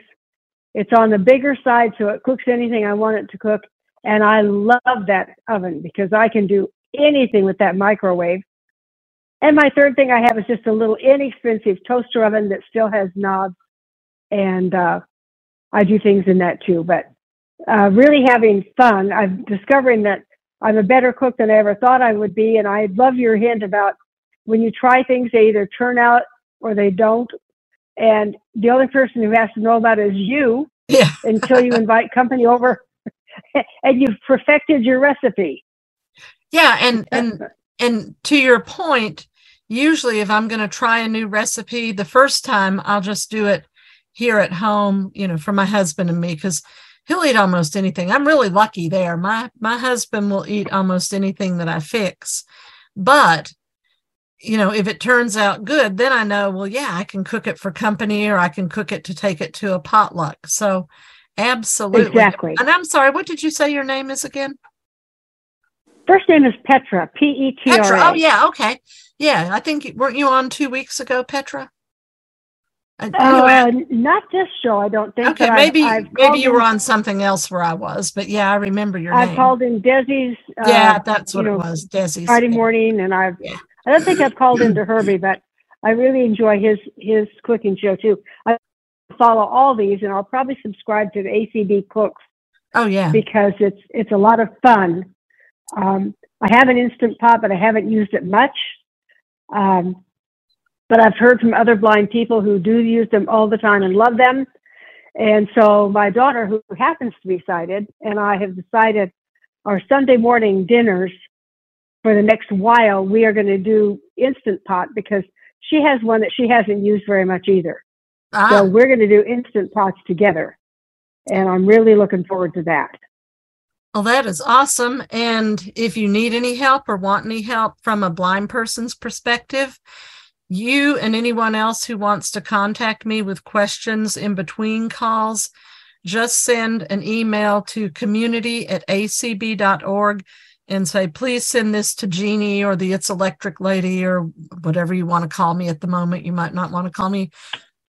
S11: It's on the bigger side, so it cooks anything I want it to cook. And I love that oven because I can do anything with that microwave. And my third thing I have is just a little inexpensive toaster oven that still has knobs. And uh, I do things in that too. But uh, really having fun. I'm discovering that I'm a better cook than I ever thought I would be. And I love your hint about when you try things, they either turn out or they don't. And the only person who has to know about it is you
S2: Yeah.
S11: until you invite company over and you've perfected your recipe.
S2: Yeah, and and and to your point, usually if I'm going to try a new recipe, the first time I'll just do it here at home, you know, for my husband and me cuz he'll eat almost anything. I'm really lucky there. My my husband will eat almost anything that I fix. But you know, if it turns out good, then I know, well, yeah, I can cook it for company or I can cook it to take it to a potluck. So, absolutely.
S11: Exactly.
S2: And I'm sorry, what did you say your name is again?
S11: First name is Petra, P E T
S2: Petra. Oh, yeah. Okay. Yeah. I think, weren't you on two weeks ago, Petra? I-
S11: Uh, not this show, I don't think.
S2: okay.
S11: but I've-
S2: Maybe,
S11: I've
S2: maybe you were
S11: in-
S2: on something else where I was, but yeah, I remember your
S11: I've
S2: name.
S11: called in Desi's. Uh,
S2: yeah, that's what it
S11: know,
S2: was. Desi's.
S11: Friday
S2: yeah.
S11: morning, and I've. I don't think I've called into Herbie, but I really enjoy his his cooking show too. I follow all these, and I'll probably subscribe to the ACB Cooks
S2: Oh, yeah.
S11: because it's it's a lot of fun. Um, I have an instant pot, but I haven't used it much. Um, but I've heard from other blind people who do use them all the time and love them. And so my daughter, who happens to be sighted, and I have decided our Sunday morning dinners for the next while, we are going to do instant pot because she has one that she hasn't used very much either.
S2: Ah.
S11: So we're going to do instant pots together. And I'm really looking forward to that.
S2: Well, that is awesome. And if you need any help or want any help from a blind person's perspective, you and anyone else who wants to contact me with questions in between calls, just send an email to community at acb.org and say, please send this to Jeannie or the It's Electric lady or whatever you want to call me at the moment. You might not want to call me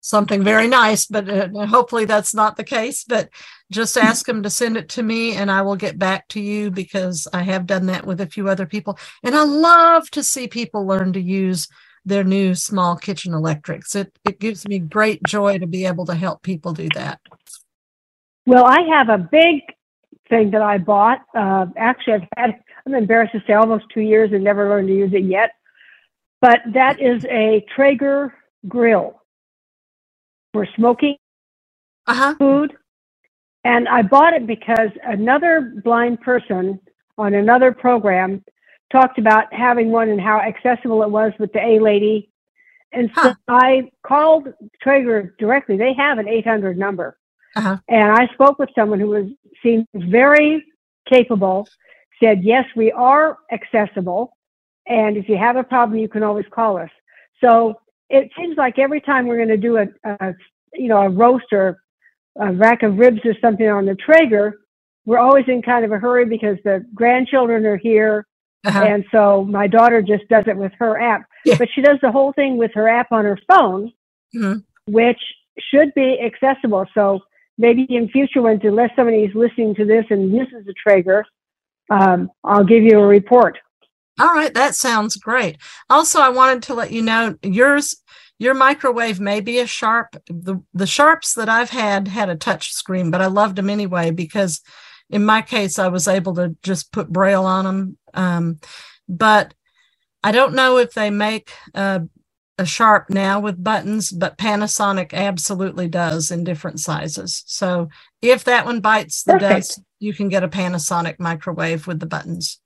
S2: something very nice, but uh, hopefully that's not the case. But just ask them to send it to me and I will get back to you because I have done that with a few other people. And I love to see people learn to use their new small kitchen electrics. It, it gives me great joy to be able to help people do that.
S11: Well, I have a big thing that I bought. Uh, actually, I've had, I'm embarrassed to say, almost two years and never learned to use it yet. But that is a Traeger grill for smoking
S2: uh-huh.
S11: food. And I bought it because another blind person on another program talked about having one and how accessible it was with the A lady. And so I called Traeger directly. They have an 800 number.
S2: Uh-huh.
S11: And I spoke with someone who was seemed very capable, said, yes, we are accessible. And if you have a problem, you can always call us. So it seems like every time we're going to do a, a, you know, a roast or a rack of ribs or something on the Traeger, we're always in kind of a hurry because the grandchildren are here.
S2: Uh-huh.
S11: And so my daughter just does it with her app,
S2: Yeah.
S11: but she does the whole thing with her app on her phone,
S2: Mhm.
S11: which should be accessible. So maybe in future ones, unless somebody is listening to this and uses a Traeger, um, I'll give you a report.
S2: All right, that sounds great. Also, I wanted to let you know yours your microwave may be a sharp. The the sharps that I've had had a touch screen, but I loved them anyway because in my case I was able to just put braille on them. Um, but I don't know if they make a, a sharp now with buttons, but Panasonic absolutely does in different sizes. So if that one bites the
S11: Perfect.
S2: dust, you can get a Panasonic microwave with the buttons.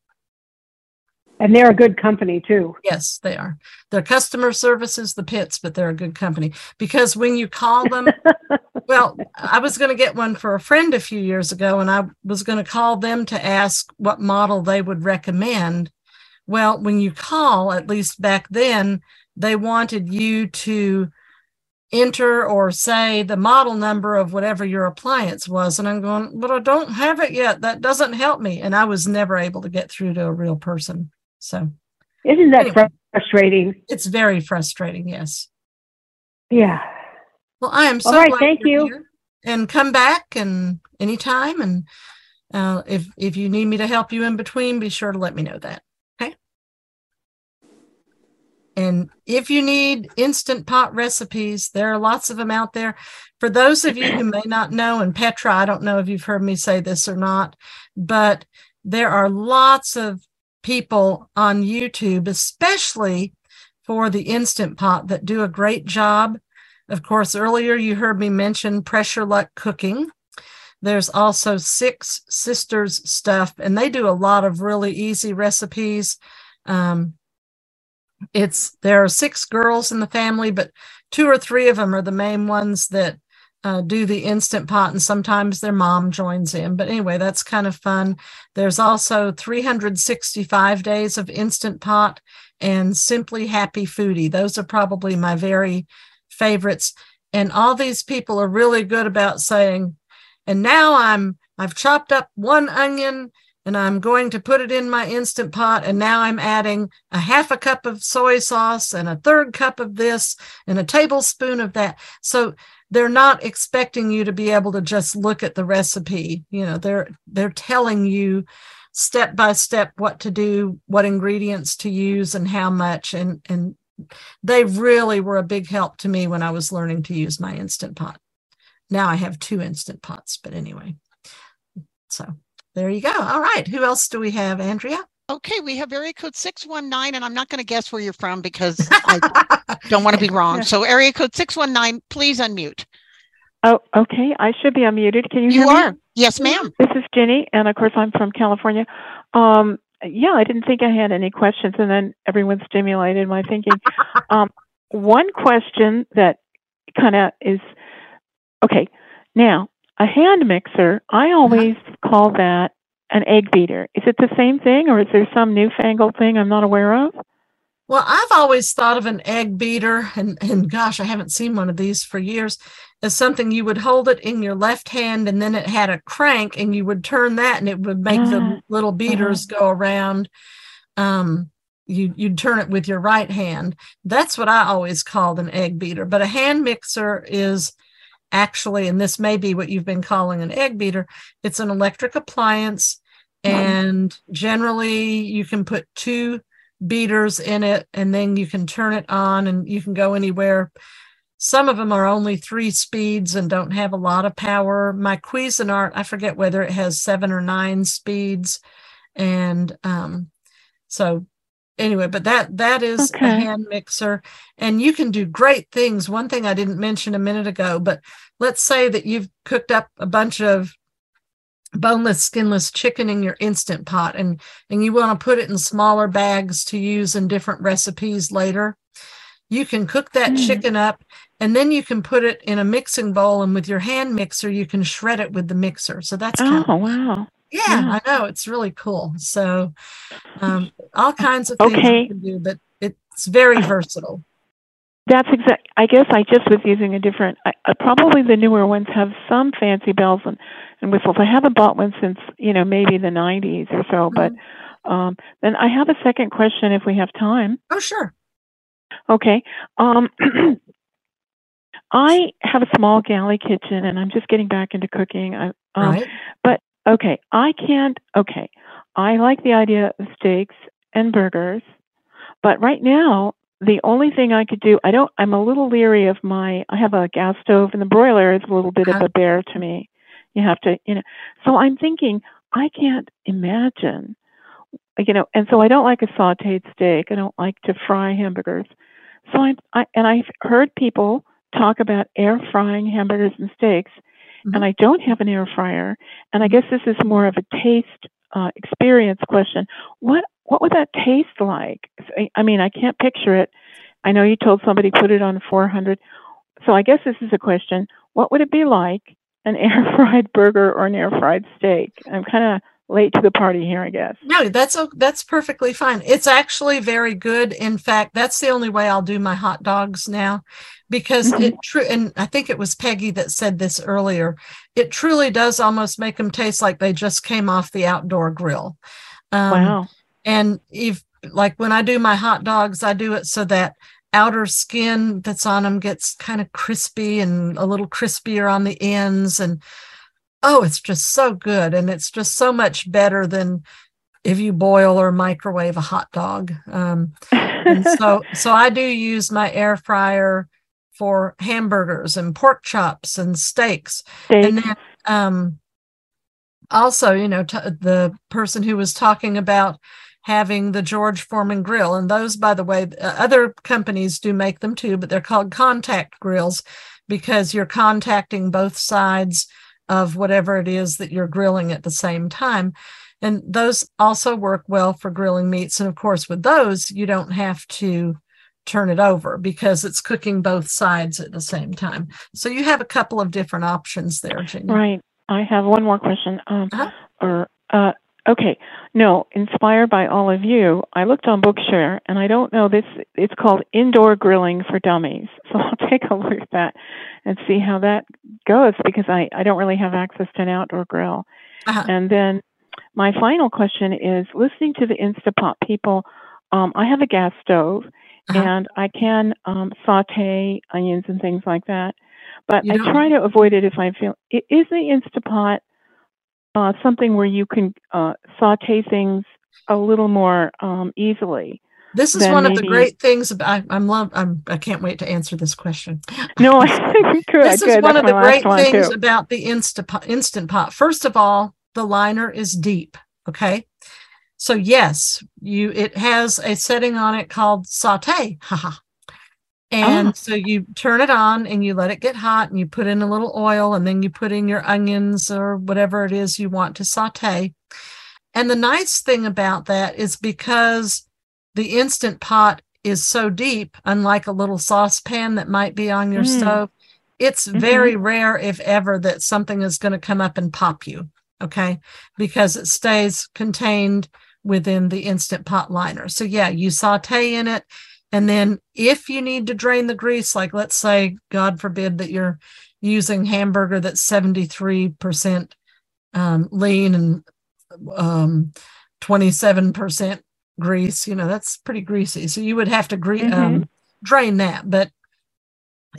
S11: And they're a good company too.
S2: Yes, they are. Their customer service is the pits, but they're a good company because when you call them, well, I was going to get one for a friend a few years ago, and I was going to call them to ask what model they would recommend. Well, when you call, at least back then, they wanted you to enter or say the model number of whatever your appliance was. And I'm going, but I don't have it yet. That doesn't help me. And I was never able to get through to a real person. So
S11: Isn't that
S2: Anyway.
S11: frustrating?
S2: it's very frustrating. Yes.
S11: Yeah.
S2: Well, I am so
S11: All right,
S2: glad
S11: thank you.
S2: here. And come back and anytime. And uh, if if you need me to help you in between, be sure to let me know that. Okay. And if you need instant pot recipes, there are lots of them out there. For those of you who may not know, and Petra, I don't know if you've heard me say this or not, but there are lots of people on YouTube, especially for the instant pot, that do a great job. Of course, earlier you heard me mention Pressure Luck Cooking. There's also Six Sisters stuff, and they do a lot of really easy recipes. Um, it's there are six girls in the family, but two or three of them are the main ones that uh, do the instant pot, and sometimes their mom joins in. But anyway, that's kind of fun. There's also 365 days of instant pot and Simply Happy Foodie. Those are probably my very favorites. And all these people are really good about saying, and now I'm I've chopped up one onion and I'm going to put it in my instant pot. And now I'm adding a half a cup of soy sauce and a third cup of this and a tablespoon of that. So they're not expecting you to be able to just look at the recipe. You know, they're they're telling you step by step what to do, what ingredients to use, and how much. And and they really were a big help to me when I was learning to use my instant pot. Now I have two instant pots, but anyway. So there you go. All right. Who else do we have, Andrea?
S3: Okay, we have area code 619, and I'm not going to guess where you're from because I don't want to be wrong. So, area code 619, please unmute.
S12: Oh, okay. I should be unmuted. Can you hear
S3: You
S12: me?
S3: are. Yes, ma'am.
S12: This is Ginny, and of course, I'm from California. Um, yeah, I didn't think I had any questions, and then everyone stimulated my thinking. um, one question that kind of is okay. Now, a hand mixer, I always call that an egg beater. Is it the same thing, or is there some newfangled thing I'm not aware of?
S2: Well, I've always thought of an egg beater, and, and gosh, I haven't seen one of these for years, as something you would hold it in your left hand and then it had a crank and you would turn that and it would make
S12: Ah,
S2: the little beaters go around. Um, you, you'd turn it with your right hand. That's what I always called an egg beater. But a hand mixer is actually, and this may be what you've been calling an egg beater, it's an electric appliance. And generally, you can put two beaters in it and then you can turn it on and you can go anywhere. Some of them are only three speeds and don't have a lot of power. My Cuisinart, I forget whether it has seven or nine speeds. And um, so anyway, but that that is a hand mixer and you can do great things. One thing I didn't mention a minute ago, but let's say that you've cooked up a bunch of boneless skinless chicken in your instant pot and and you want to put it in smaller bags to use in different recipes later you can cook that
S12: Mm.
S2: chicken up and then you can put it in a mixing bowl and with your hand mixer you can shred it with the mixer so that's kind
S12: Oh
S2: of
S12: wow.
S2: Yeah,
S12: yeah.
S2: i know it's really cool so um all kinds of things
S12: Okay.
S2: you can do but it's very versatile
S12: That's exact. I guess I just was using a different. I, uh, probably the newer ones have some fancy bells and, and whistles. I haven't bought one since you know maybe the '90s or so. But um, then I have a second question if we have time.
S2: oh sure
S12: Okay. Um, I have a small galley kitchen, and I'm just getting back into cooking. I, um,
S2: right
S12: But okay, I can't. Okay, I like the idea of steaks and burgers, but right now the only thing I could do, I don't. I'm a little leery of my. I have a gas stove, and the broiler is a little bit of
S2: Uh-huh.
S12: a bear to me. You have to, you know. So I'm thinking I can't imagine, you know. And so I don't like a sautéed steak. I don't like to fry hamburgers. So I'm, I and I've heard people talk about air frying hamburgers and steaks, and I don't have an air fryer. And I guess this is more of a taste uh, experience question. What what would that taste like? I- I mean, I can't picture it. I know you told somebody put it on 400. So I guess this is a question. What would it be like an air fried burger or an air fried steak? I'm kind of late to the party here, I guess.
S2: No, that's o- that's perfectly fine. It's actually very good. In fact, that's the only way I'll do my hot dogs now, because
S12: Mm-hmm.
S2: it true. And I think it was Peggy that said this earlier. It truly does almost make them taste like they just came off the outdoor grill. Um,
S12: Wow.
S2: And if like when I do my hot dogs, I do it so that outer skin that's on them gets kind of crispy and a little crispier on the ends and oh it's just so good and it's just so much better than if you boil or microwave a hot dog um, and so so i do use my air fryer for hamburgers and pork chops and steaks and then um, also you know t- the person who was talking about having the george foreman grill and those by the way uh, other companies do make them too but they're called contact grills because you're contacting both sides of whatever it is that you're grilling at the same time and those also work well for grilling meats and of course with those you don't have to turn it over because it's cooking both sides at the same time so you have a couple of different options there Jeannie.
S12: Right. I have one more question. Um,
S2: Uh-huh.
S12: or uh, okay, no, inspired by all of you, I looked on Bookshare, and I don't know this. It's called Indoor Grilling for Dummies. So I'll take a look at that and see how that goes because I I don't really have access to an outdoor grill.
S2: Uh-huh.
S12: And then my final question is listening to the Instapot people. Um, I have a gas stove,
S2: Uh-huh.
S12: and I can um, saute onions and things like that. But
S2: You
S12: I
S2: don't-
S12: try to avoid it if I feel. Is the Instapot uh, something where you can uh, saute things a little more um, easily?
S2: This is one of the great things about I, I'm love I'm I can't wait to answer this question.
S12: No,
S2: this is
S12: good.
S2: one
S12: That's
S2: of the great things
S12: too.
S2: about the instant pot, instant pot. First of all, the liner is deep. Okay, so yes, you it has a setting on it called saute. Haha. And
S12: Ah.
S2: so you turn it on and you let it get hot and you put in a little oil and then you put in your onions or whatever it is you want to saute. And the nice thing about that is because the instant pot is so deep, unlike a little saucepan that might be on your
S12: Mm.
S2: stove, it's
S12: Mhm.
S2: very rare, if ever, that something is going to come up and pop you. Okay. Because it stays contained within the instant pot liner. So, yeah, you saute in it. And then if you need to drain the grease, like let's say, God forbid, that you're using hamburger that's 73% um, lean and um, 27% grease, you know, that's pretty greasy. So you would have to gre- um, drain that. But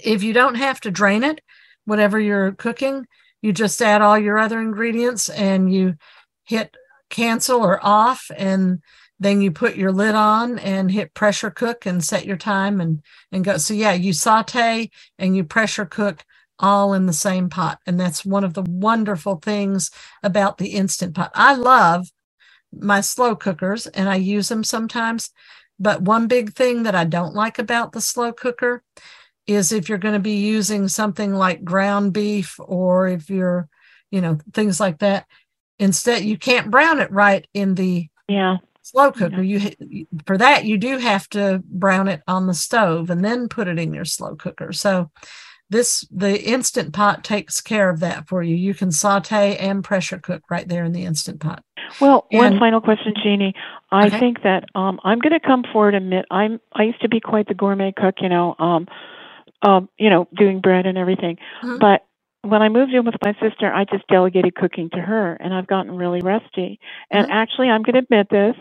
S2: if you don't have to drain it, whatever you're cooking, you just add all your other ingredients and you hit cancel or off and then you put your lid on and hit pressure cook and set your time and and go. So yeah you saute and you pressure cook all in the same pot. And that's one of the wonderful things about the instant pot. I love my slow cookers and i use them sometimes. But one big thing that i don't like about the slow cooker is if you're going to be using something like ground beef or if you're you know things like that instead you can't brown it right in the
S12: Yeah.
S2: Slow cooker. You for that you do have to brown it on the stove and then put it in your slow cooker. So this the instant pot takes care of that for you. You can saute and pressure cook right there in the instant pot.
S12: Well, one final question, Jeannie. I
S2: Okay.
S12: think that um, I'm going to come forward and admit I'm I used to be quite the gourmet cook, you know, um, um, you know, doing bread and everything.
S2: Mhm.
S12: But when I moved in with my sister, I just delegated cooking to her, and I've gotten really rusty. And actually, I'm going to admit this: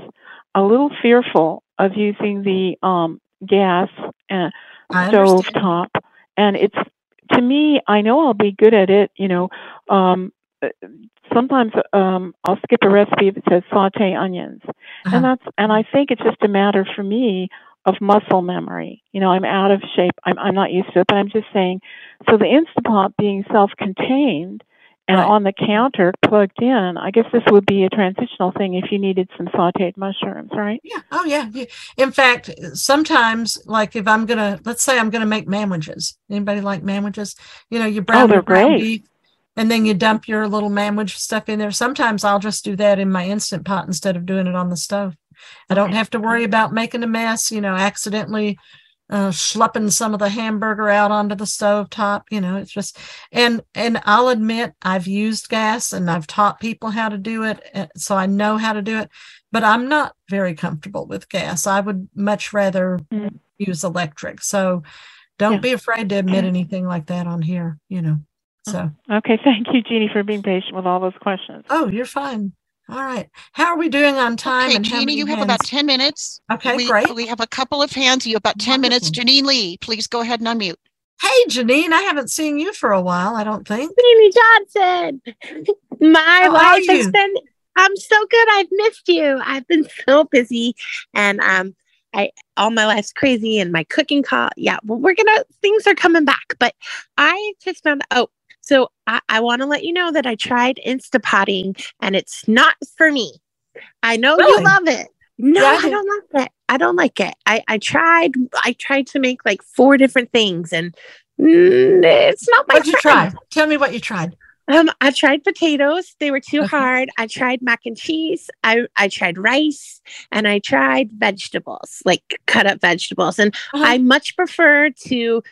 S12: a little fearful of using the um, gas and
S2: I
S12: stove top. And it's to me, I know I'll be good at it. You know, um, uh, sometimes um, I'll skip a recipe if it says saute onions,
S2: Uh-huh.
S12: and that's and I think it's just a matter for me of muscle memory. You know, I'm out of shape. I'm I'm not used to it, but I'm just saying. So the Instapot being self-contained and
S2: Right.
S12: on the counter plugged in, I guess this would be a transitional thing if you needed some sautéed mushrooms, right?
S2: Yeah. Oh, yeah. yeah. In fact, sometimes, like if I'm gonna, let's say I'm gonna make manwiches. Anybody like manwiches? You know, you oh, brown
S12: Oh, they're great.
S2: beef, and then you dump your little manwich stuff in there. Sometimes I'll just do that in my instant pot instead of doing it on the stove. I don't have to worry about making a mess. You know, accidentally uh, schlepping some of the hamburger out onto the stove top. You know, it's just and and I'll admit I've used gas and I've taught people how to do it, uh, so I know how to do it. But I'm not very comfortable with gas. I would much rather
S12: Mm.
S2: use electric. So don't
S12: Yeah.
S2: be afraid to admit anything like that on here. You know. So
S12: Okay, thank you, Jeannie, for being patient with all those questions.
S2: oh, you're fine. All right. How are we doing on time?
S3: Okay,
S2: and
S3: Jeannie,
S2: many
S3: you have about 10 minutes.
S2: Okay,
S3: we,
S2: great.
S3: We have a couple of hands. You have about 10 minutes. Janine Lee, please go ahead and unmute.
S2: Hey, Janine, I haven't seen you for a while. I don't think.
S13: Jamie Johnson. My
S2: How
S13: life has been I'm so good. I've missed you. I've been so busy and um I all my life's crazy and my cooking call. Yeah, well we're gonna things are coming back. But I just found oh so I, I want to let you know that I tried Instapotting and it's not for me. I know
S2: Really?
S13: you love it. No,
S2: Yeah, I
S13: I
S2: do.
S13: don't like it. I don't like it. I, I tried I tried to make like four different things and mm, it's not my
S2: What'd you try? Tell me what you tried.
S13: Um, I tried potatoes. They were too
S2: Okay.
S13: hard. I tried mac and cheese. I I tried rice, and I tried vegetables, like cut up vegetables. And
S2: Uh-huh.
S13: I much prefer to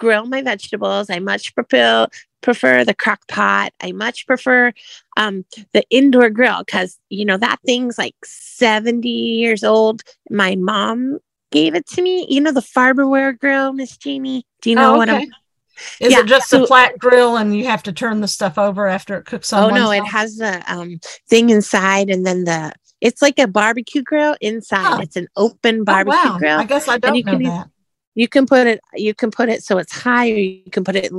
S13: grill my vegetables. I much prefer prefer the crock pot. I much prefer um the indoor grill because you know that thing's like seventy years old. My mom gave it to me. You know the Farberware grill, Miss Jamie. Do you know
S2: Oh,
S13: what I'm?
S2: Is
S13: Yeah,
S2: it just
S13: so-
S2: a flat grill and you have to turn the stuff over after it cooks on
S13: Oh no, it has the um thing inside and then the it's like a barbecue grill inside.
S2: Huh.
S13: It's an open
S2: Oh,
S13: barbecue
S2: wow.
S13: grill.
S2: I guess I don't know
S13: can,
S2: that.
S13: You can put it you can put it so it's high or you can put it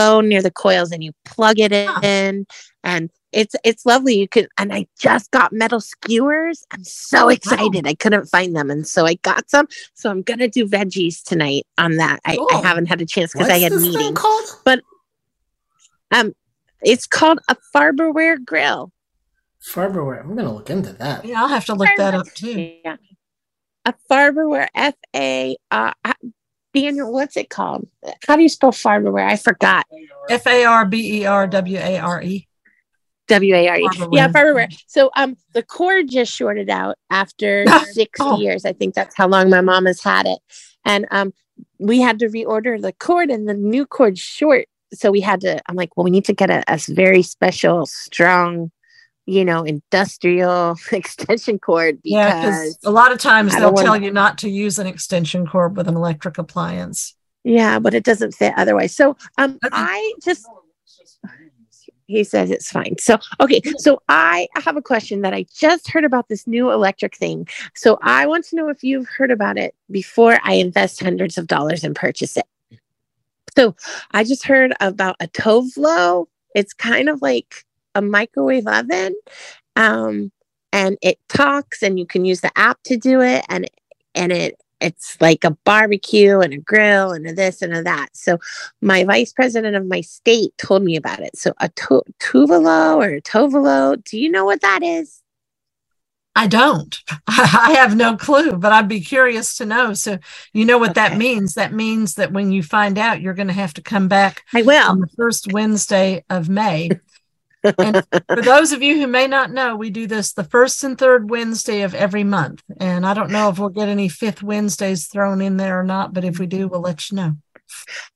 S13: low near the coils and you plug it
S2: Huh.
S13: in and it's it's lovely. You can and I just got metal skewers. I'm so excited. I couldn't find them and so I got some. So I'm gonna do veggies tonight on that. I, I haven't had a chance because I
S6: What's
S13: had
S6: this thing
S13: meetings.
S6: called?
S13: But um it's called a Farberware grill.
S6: Farberware. I'm gonna look into that.
S2: Yeah, I'll have to look that up too.
S13: Yeah. A Farberware, F A Daniel, what's it called? How do you spell Farberware? I forgot.
S2: F A R B E R W A R E.
S13: W A R E. Yeah,
S2: Farberware.
S13: So um the cord just shorted out after six
S2: Oh.
S13: years. I think that's how long my mom has had it. And um we had to reorder the cord and the new cord short. So we had to, I'm like, well, we need to get a, a very special, strong, you know, industrial extension cord
S2: Yeah,
S13: because
S2: because a lot of times they'll tell you not to use an extension cord with an electric appliance.
S13: Yeah, but it doesn't fit otherwise. So um I just he says it's fine. So okay, so I have a question that I just heard about this new electric thing. So I want to know if you've heard about it before I invest hundreds of dollars and purchase it. So I just heard about a Tovlo. It's kind of like a microwave oven. Um and it talks and you can use the app to do it and and it it's like a barbecue and a grill and a this and a that. So my vice president of my state told me about it. So a to- tuvalo or a tovalo, do you know what that is?
S2: I don't. I have no clue, but I'd be curious to know. So you know what that means? That means that when you find out, you're going to have to come back
S13: I will.
S2: on the first Wednesday of May and for those of you who may not know, we do this the first and third Wednesday of every month. And I don't know if we'll get any fifth Wednesdays thrown in there or not, but if we do, we'll let you know.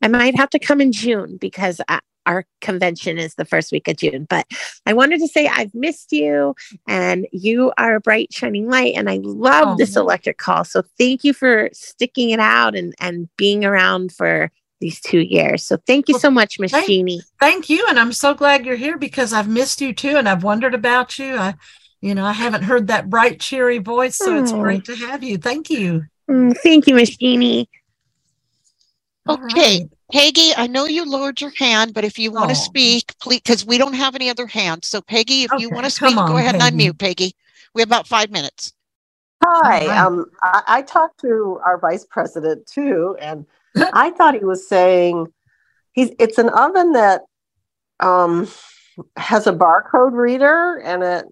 S13: I might have to come in June because I, our convention is the first week of June. But I wanted to say I've missed you and you are a bright, shining light. And I love oh, this electric call. So thank you for sticking it out and, and being around for these two years. So thank you well, so much, Miss Jeannie.
S2: Thank you. And I'm so glad you're here because I've missed you too. And I've wondered about you. I, you know, I haven't heard that bright, cheery voice. So oh. it's great to have you. Thank you.
S13: Mm, thank you, Miss Jeannie.
S3: Okay. Right. Peggy, I know you lowered your hand, but if you want to oh. speak, please, because we don't have any other hands. So, Peggy, if okay. you want to speak, on, go ahead Peggy. and unmute, Peggy. We have about five minutes.
S5: Hi. Right. Um, I, I, talked to our vice president too, and I thought he was saying he's it's an oven that um, has a barcode reader, and it.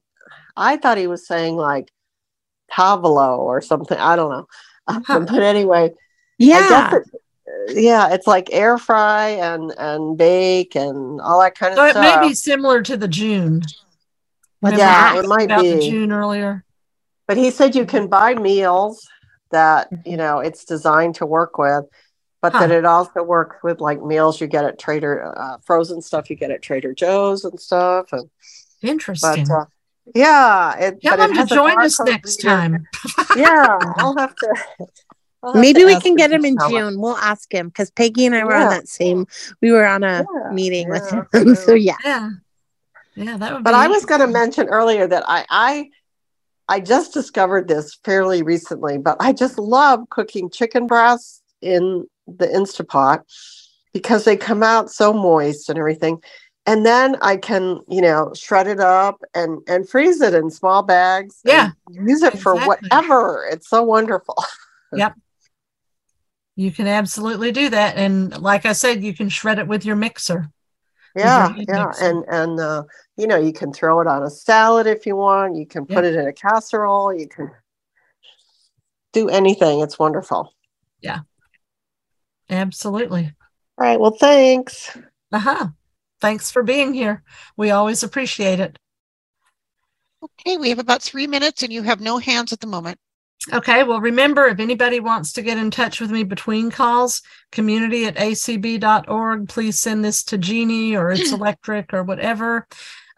S5: I thought he was saying like Tavolo or something. I don't know, huh. but anyway,
S13: yeah
S5: yeah, it's like air fry and and bake and all that kind of
S2: so
S5: stuff.
S2: So it may be similar to the June.
S5: Remember yeah, it might be
S2: June earlier.
S5: But he said you can buy meals that you know it's designed to work with, but huh. that it also works with like meals you get at Trader uh, frozen stuff you get at Trader Joe's and stuff. And
S2: interesting. But, uh,
S5: yeah, it,
S2: tell him to join us next reader. time.
S5: yeah, I'll have to.
S13: Maybe we can get him in June. We'll ask him because Peggy and I were yeah. on that same. We were on a yeah, meeting yeah, with him, so yeah,
S2: yeah, yeah. That would.
S5: But I was going to mention earlier that I, I, I just discovered this fairly recently, but I just love cooking chicken breasts in the Instapot because they come out so moist and everything. And then I can, you know, shred it up and and freeze it in small bags.
S2: Yeah,
S5: use it exactly. for whatever. It's so wonderful.
S2: Yep you can absolutely do that and like i said you can shred it with your mixer
S5: yeah your yeah mixer. and and uh, you know you can throw it on a salad if you want you can put it in a casserole you can do anything it's wonderful
S2: yeah absolutely.
S5: All right well thanks.
S2: Uh-huh. Thanks for being here. We always appreciate it.
S3: Okay we have about three minutes and you have no hands at the moment.
S2: Okay, well, remember if anybody wants to get in touch with me between calls, community at acb.org, please send this to Jeannie or It's Electric or whatever.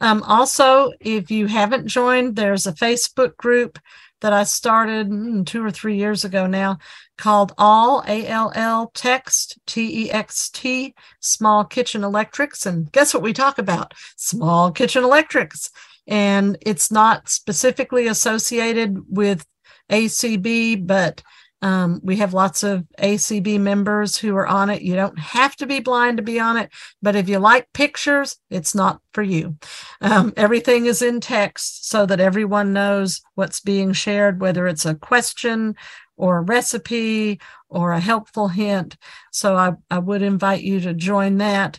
S2: Um, also, if you haven't joined, there's a Facebook group that I started mm, two or three years ago now called All A L L Text T E X T Small Kitchen Electrics. And guess what we talk about? Small kitchen electrics. And it's not specifically associated with ACB, but um, we have lots of ACB members who are on it. You don't have to be blind to be on it, but if you like pictures, it's not for you. Um, everything is in text so that everyone knows what's being shared, whether it's a question or a recipe or a helpful hint. So I, I would invite you to join that.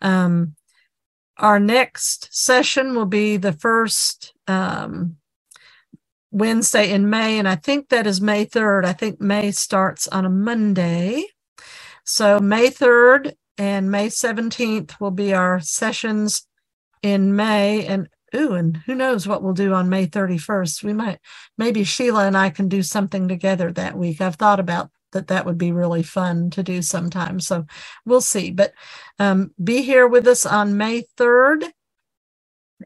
S2: Um, our next session will be the first um, Wednesday in May, and I think that is May 3rd. I think May starts on a Monday. So May 3rd and May 17th will be our sessions in May. And ooh, and who knows what we'll do on May 31st. We might, maybe Sheila and I can do something together that week. I've thought about that that would be really fun to do sometime. So we'll see. But um, be here with us on May 3rd.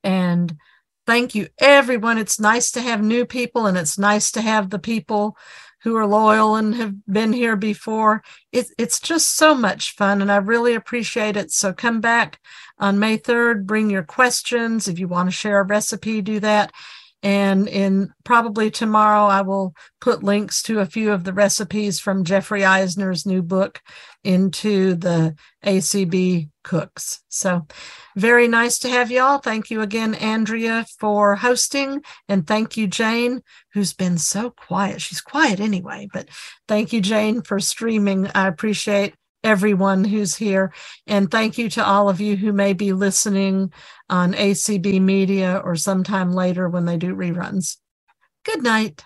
S2: And thank you, everyone. It's nice to have new people, and it's nice to have the people who are loyal and have been here before. It, it's just so much fun, and I really appreciate it. So come back on May 3rd, bring your questions. If you want to share a recipe, do that. And in probably tomorrow, I will put links to a few of the recipes from Jeffrey Eisner's new book into the ACB cooks. So very nice to have y'all. Thank you again, Andrea, for hosting. And thank you, Jane, who's been so quiet. She's quiet anyway, but thank you, Jane, for streaming. I appreciate everyone who's here. And thank you to all of you who may be listening on ACB Media or sometime later when they do reruns. Good night.